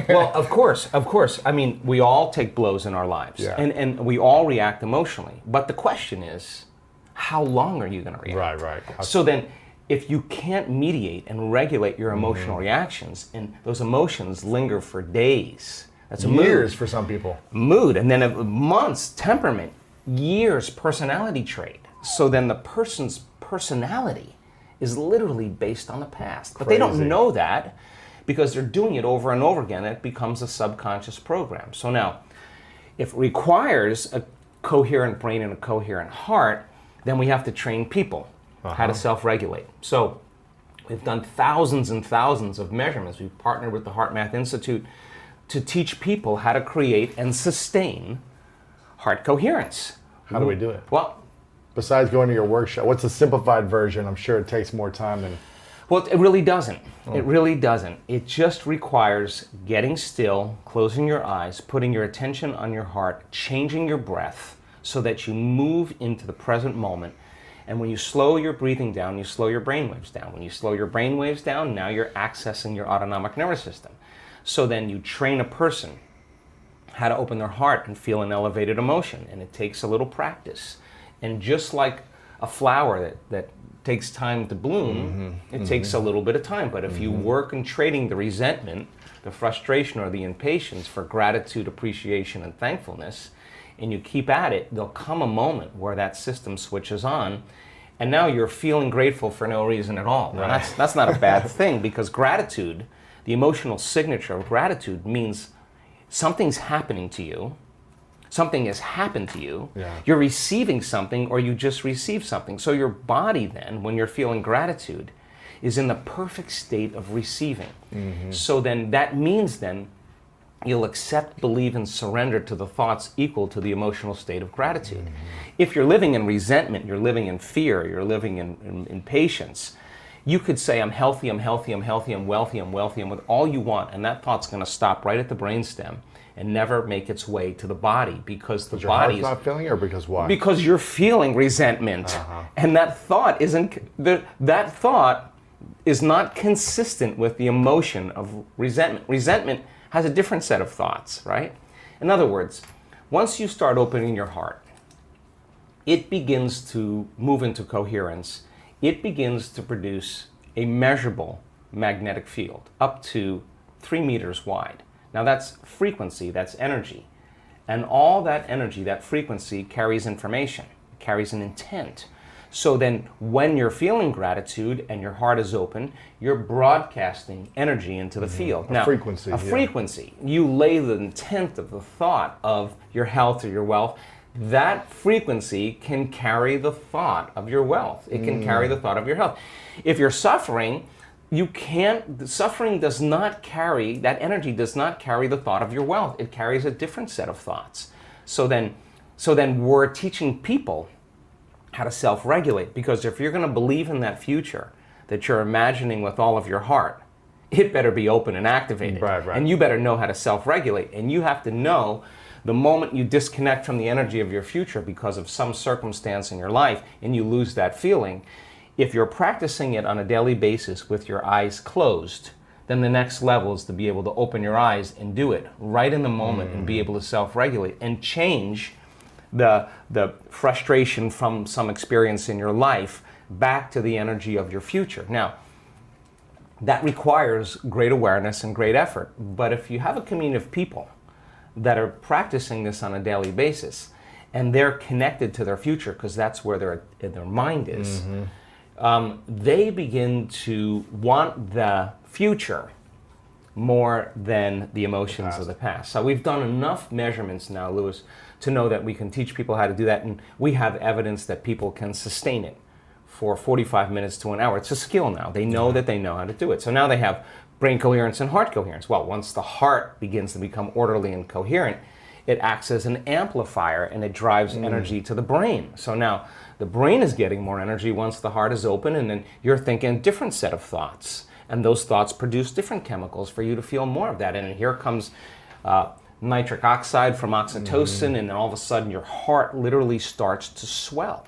well, of course, of course. I mean, we all take blows in our lives, Yeah. and and we all react emotionally. But the question is, how long are you going to react? Right, right. How- So then, if you can't mediate and regulate your emotional mm-hmm. reactions, and those emotions linger for days, that's a mood. Years for some people. mood, and then a, months, temperament, years, personality trait. So then the person's personality is literally based on the past. But they don't know that because they're doing it over and over again. It becomes a subconscious program. So now, if it requires a coherent brain and a coherent heart, then we have to train people how to uh-huh. self regulate. So we've done thousands and thousands of measurements. We've partnered with the HeartMath Institute to teach people how to create and sustain heart coherence. How do we do it? Well, Besides going to your workshop, what's the simplified version? I'm sure it takes more time than. Well, it really doesn't. It oh. really doesn't. It just requires getting still, closing your eyes, putting your attention on your heart, changing your breath so that you move into the present moment. And when you slow your breathing down, you slow your brain waves down. When you slow your brain waves down, now you're accessing your autonomic nervous system. So then you train a person how to open their heart and feel an elevated emotion. And it takes a little practice. And just like a flower that, that takes time to bloom, mm-hmm. it mm-hmm. takes a little bit of time. But if you mm-hmm. work in trading the resentment, the frustration, or the impatience for gratitude, appreciation, and thankfulness, and you keep at it, there'll come a moment where that system switches on. And now you're feeling grateful for no reason at all. Now, that's, that's not a bad thing because gratitude, the emotional signature of gratitude, means something's happening to you something has happened to you Yeah. you're receiving something or you just received something so your body then when you're feeling gratitude is in the perfect state of receiving mm-hmm. so then that means then you'll accept believe and surrender to the thoughts equal to the emotional state of gratitude. If you're living in resentment you're living in fear you're living in, in impatience you could say i'm healthy i'm healthy i'm healthy i'm wealthy i'm wealthy i'm with all you want and that thought's going to stop right at the brainstem and never make its way to the body because the body is not feeling it, or because why? because you're feeling resentment. Uh-huh. And that thought isn't the, that thought is not consistent with the emotion of resentment. Resentment has a different set of thoughts right? In other words once you start opening your heart it begins to move into coherence. It begins to produce a measurable magnetic field up to three meters wide. Now that's frequency that's energy. And all that energy, that frequency, carries information, carries an intent. So then, when you're feeling gratitude and your heart is open, you're broadcasting energy into the mm-hmm. field. now, frequency, A yeah. frequency. You lay the intent of the thought of your health or your wealth. that frequency can carry the thought of your wealth. It can mm. carry the thought of your health. If you're suffering, you can't, suffering does not carry, that energy does not carry the thought of your wealth. It carries a different set of thoughts. So then, so then we're teaching people how to self regulate because if you're going to believe in that future that you're imagining with all of your heart, it better be open and activated. Right, right. And you better know how to self regulate. And you have to know the moment you disconnect from the energy of your future because of some circumstance in your life and you lose that feeling, if you're practicing it on a daily basis with your eyes closed, then the next level is to be able to open your eyes and do it right in the moment and be mm. able to self regulate and change the, the frustration from some experience in your life back to the energy of your future. Now, that requires great awareness and great effort. But if you have a community of people that are practicing this on a daily basis and they're connected to their future because that's where their, their mind is, um, they begin to want the future more than the emotions of the past. So we've done enough measurements now, Lewis, to know that we can teach people how to do that, and we have evidence that people can sustain it for 45 minutes to an hour. It's a skill now. They know that they know how to do it. So now they have brain coherence and heart coherence. Well, once the heart begins to become orderly and coherent, it acts as an amplifier and it drives energy to the brain. So now the brain is getting more energy once the heart is open, and then you're thinking a different set of thoughts. And those thoughts produce different chemicals for you to feel more of that. And here comes uh, nitric oxide from oxytocin, mm-hmm. and then all of a sudden your heart literally starts to swell.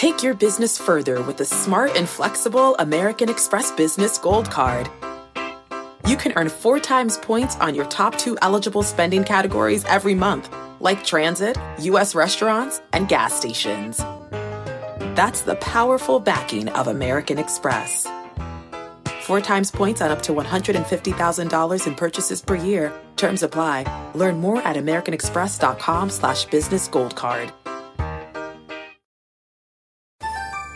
Take your business further with the smart and flexible American Express Business Gold Card. You can earn four times points on your top two eligible spending categories every month, like transit, U.S. restaurants, and gas stations. That's the powerful backing of American Express. Four times points on up to $150,000 in purchases per year. Terms apply. Learn more at americanexpress.com slash business gold card.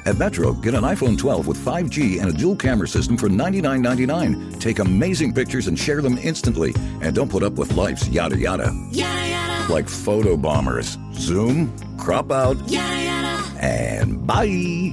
At Metro, get an iPhone 12 with 5G and a dual camera system for $99.99. Take amazing pictures and share them instantly. And don't put up with life's yada yada. Yada yada. Like photo bombers. Zoom, crop out, Yada yada. and bye.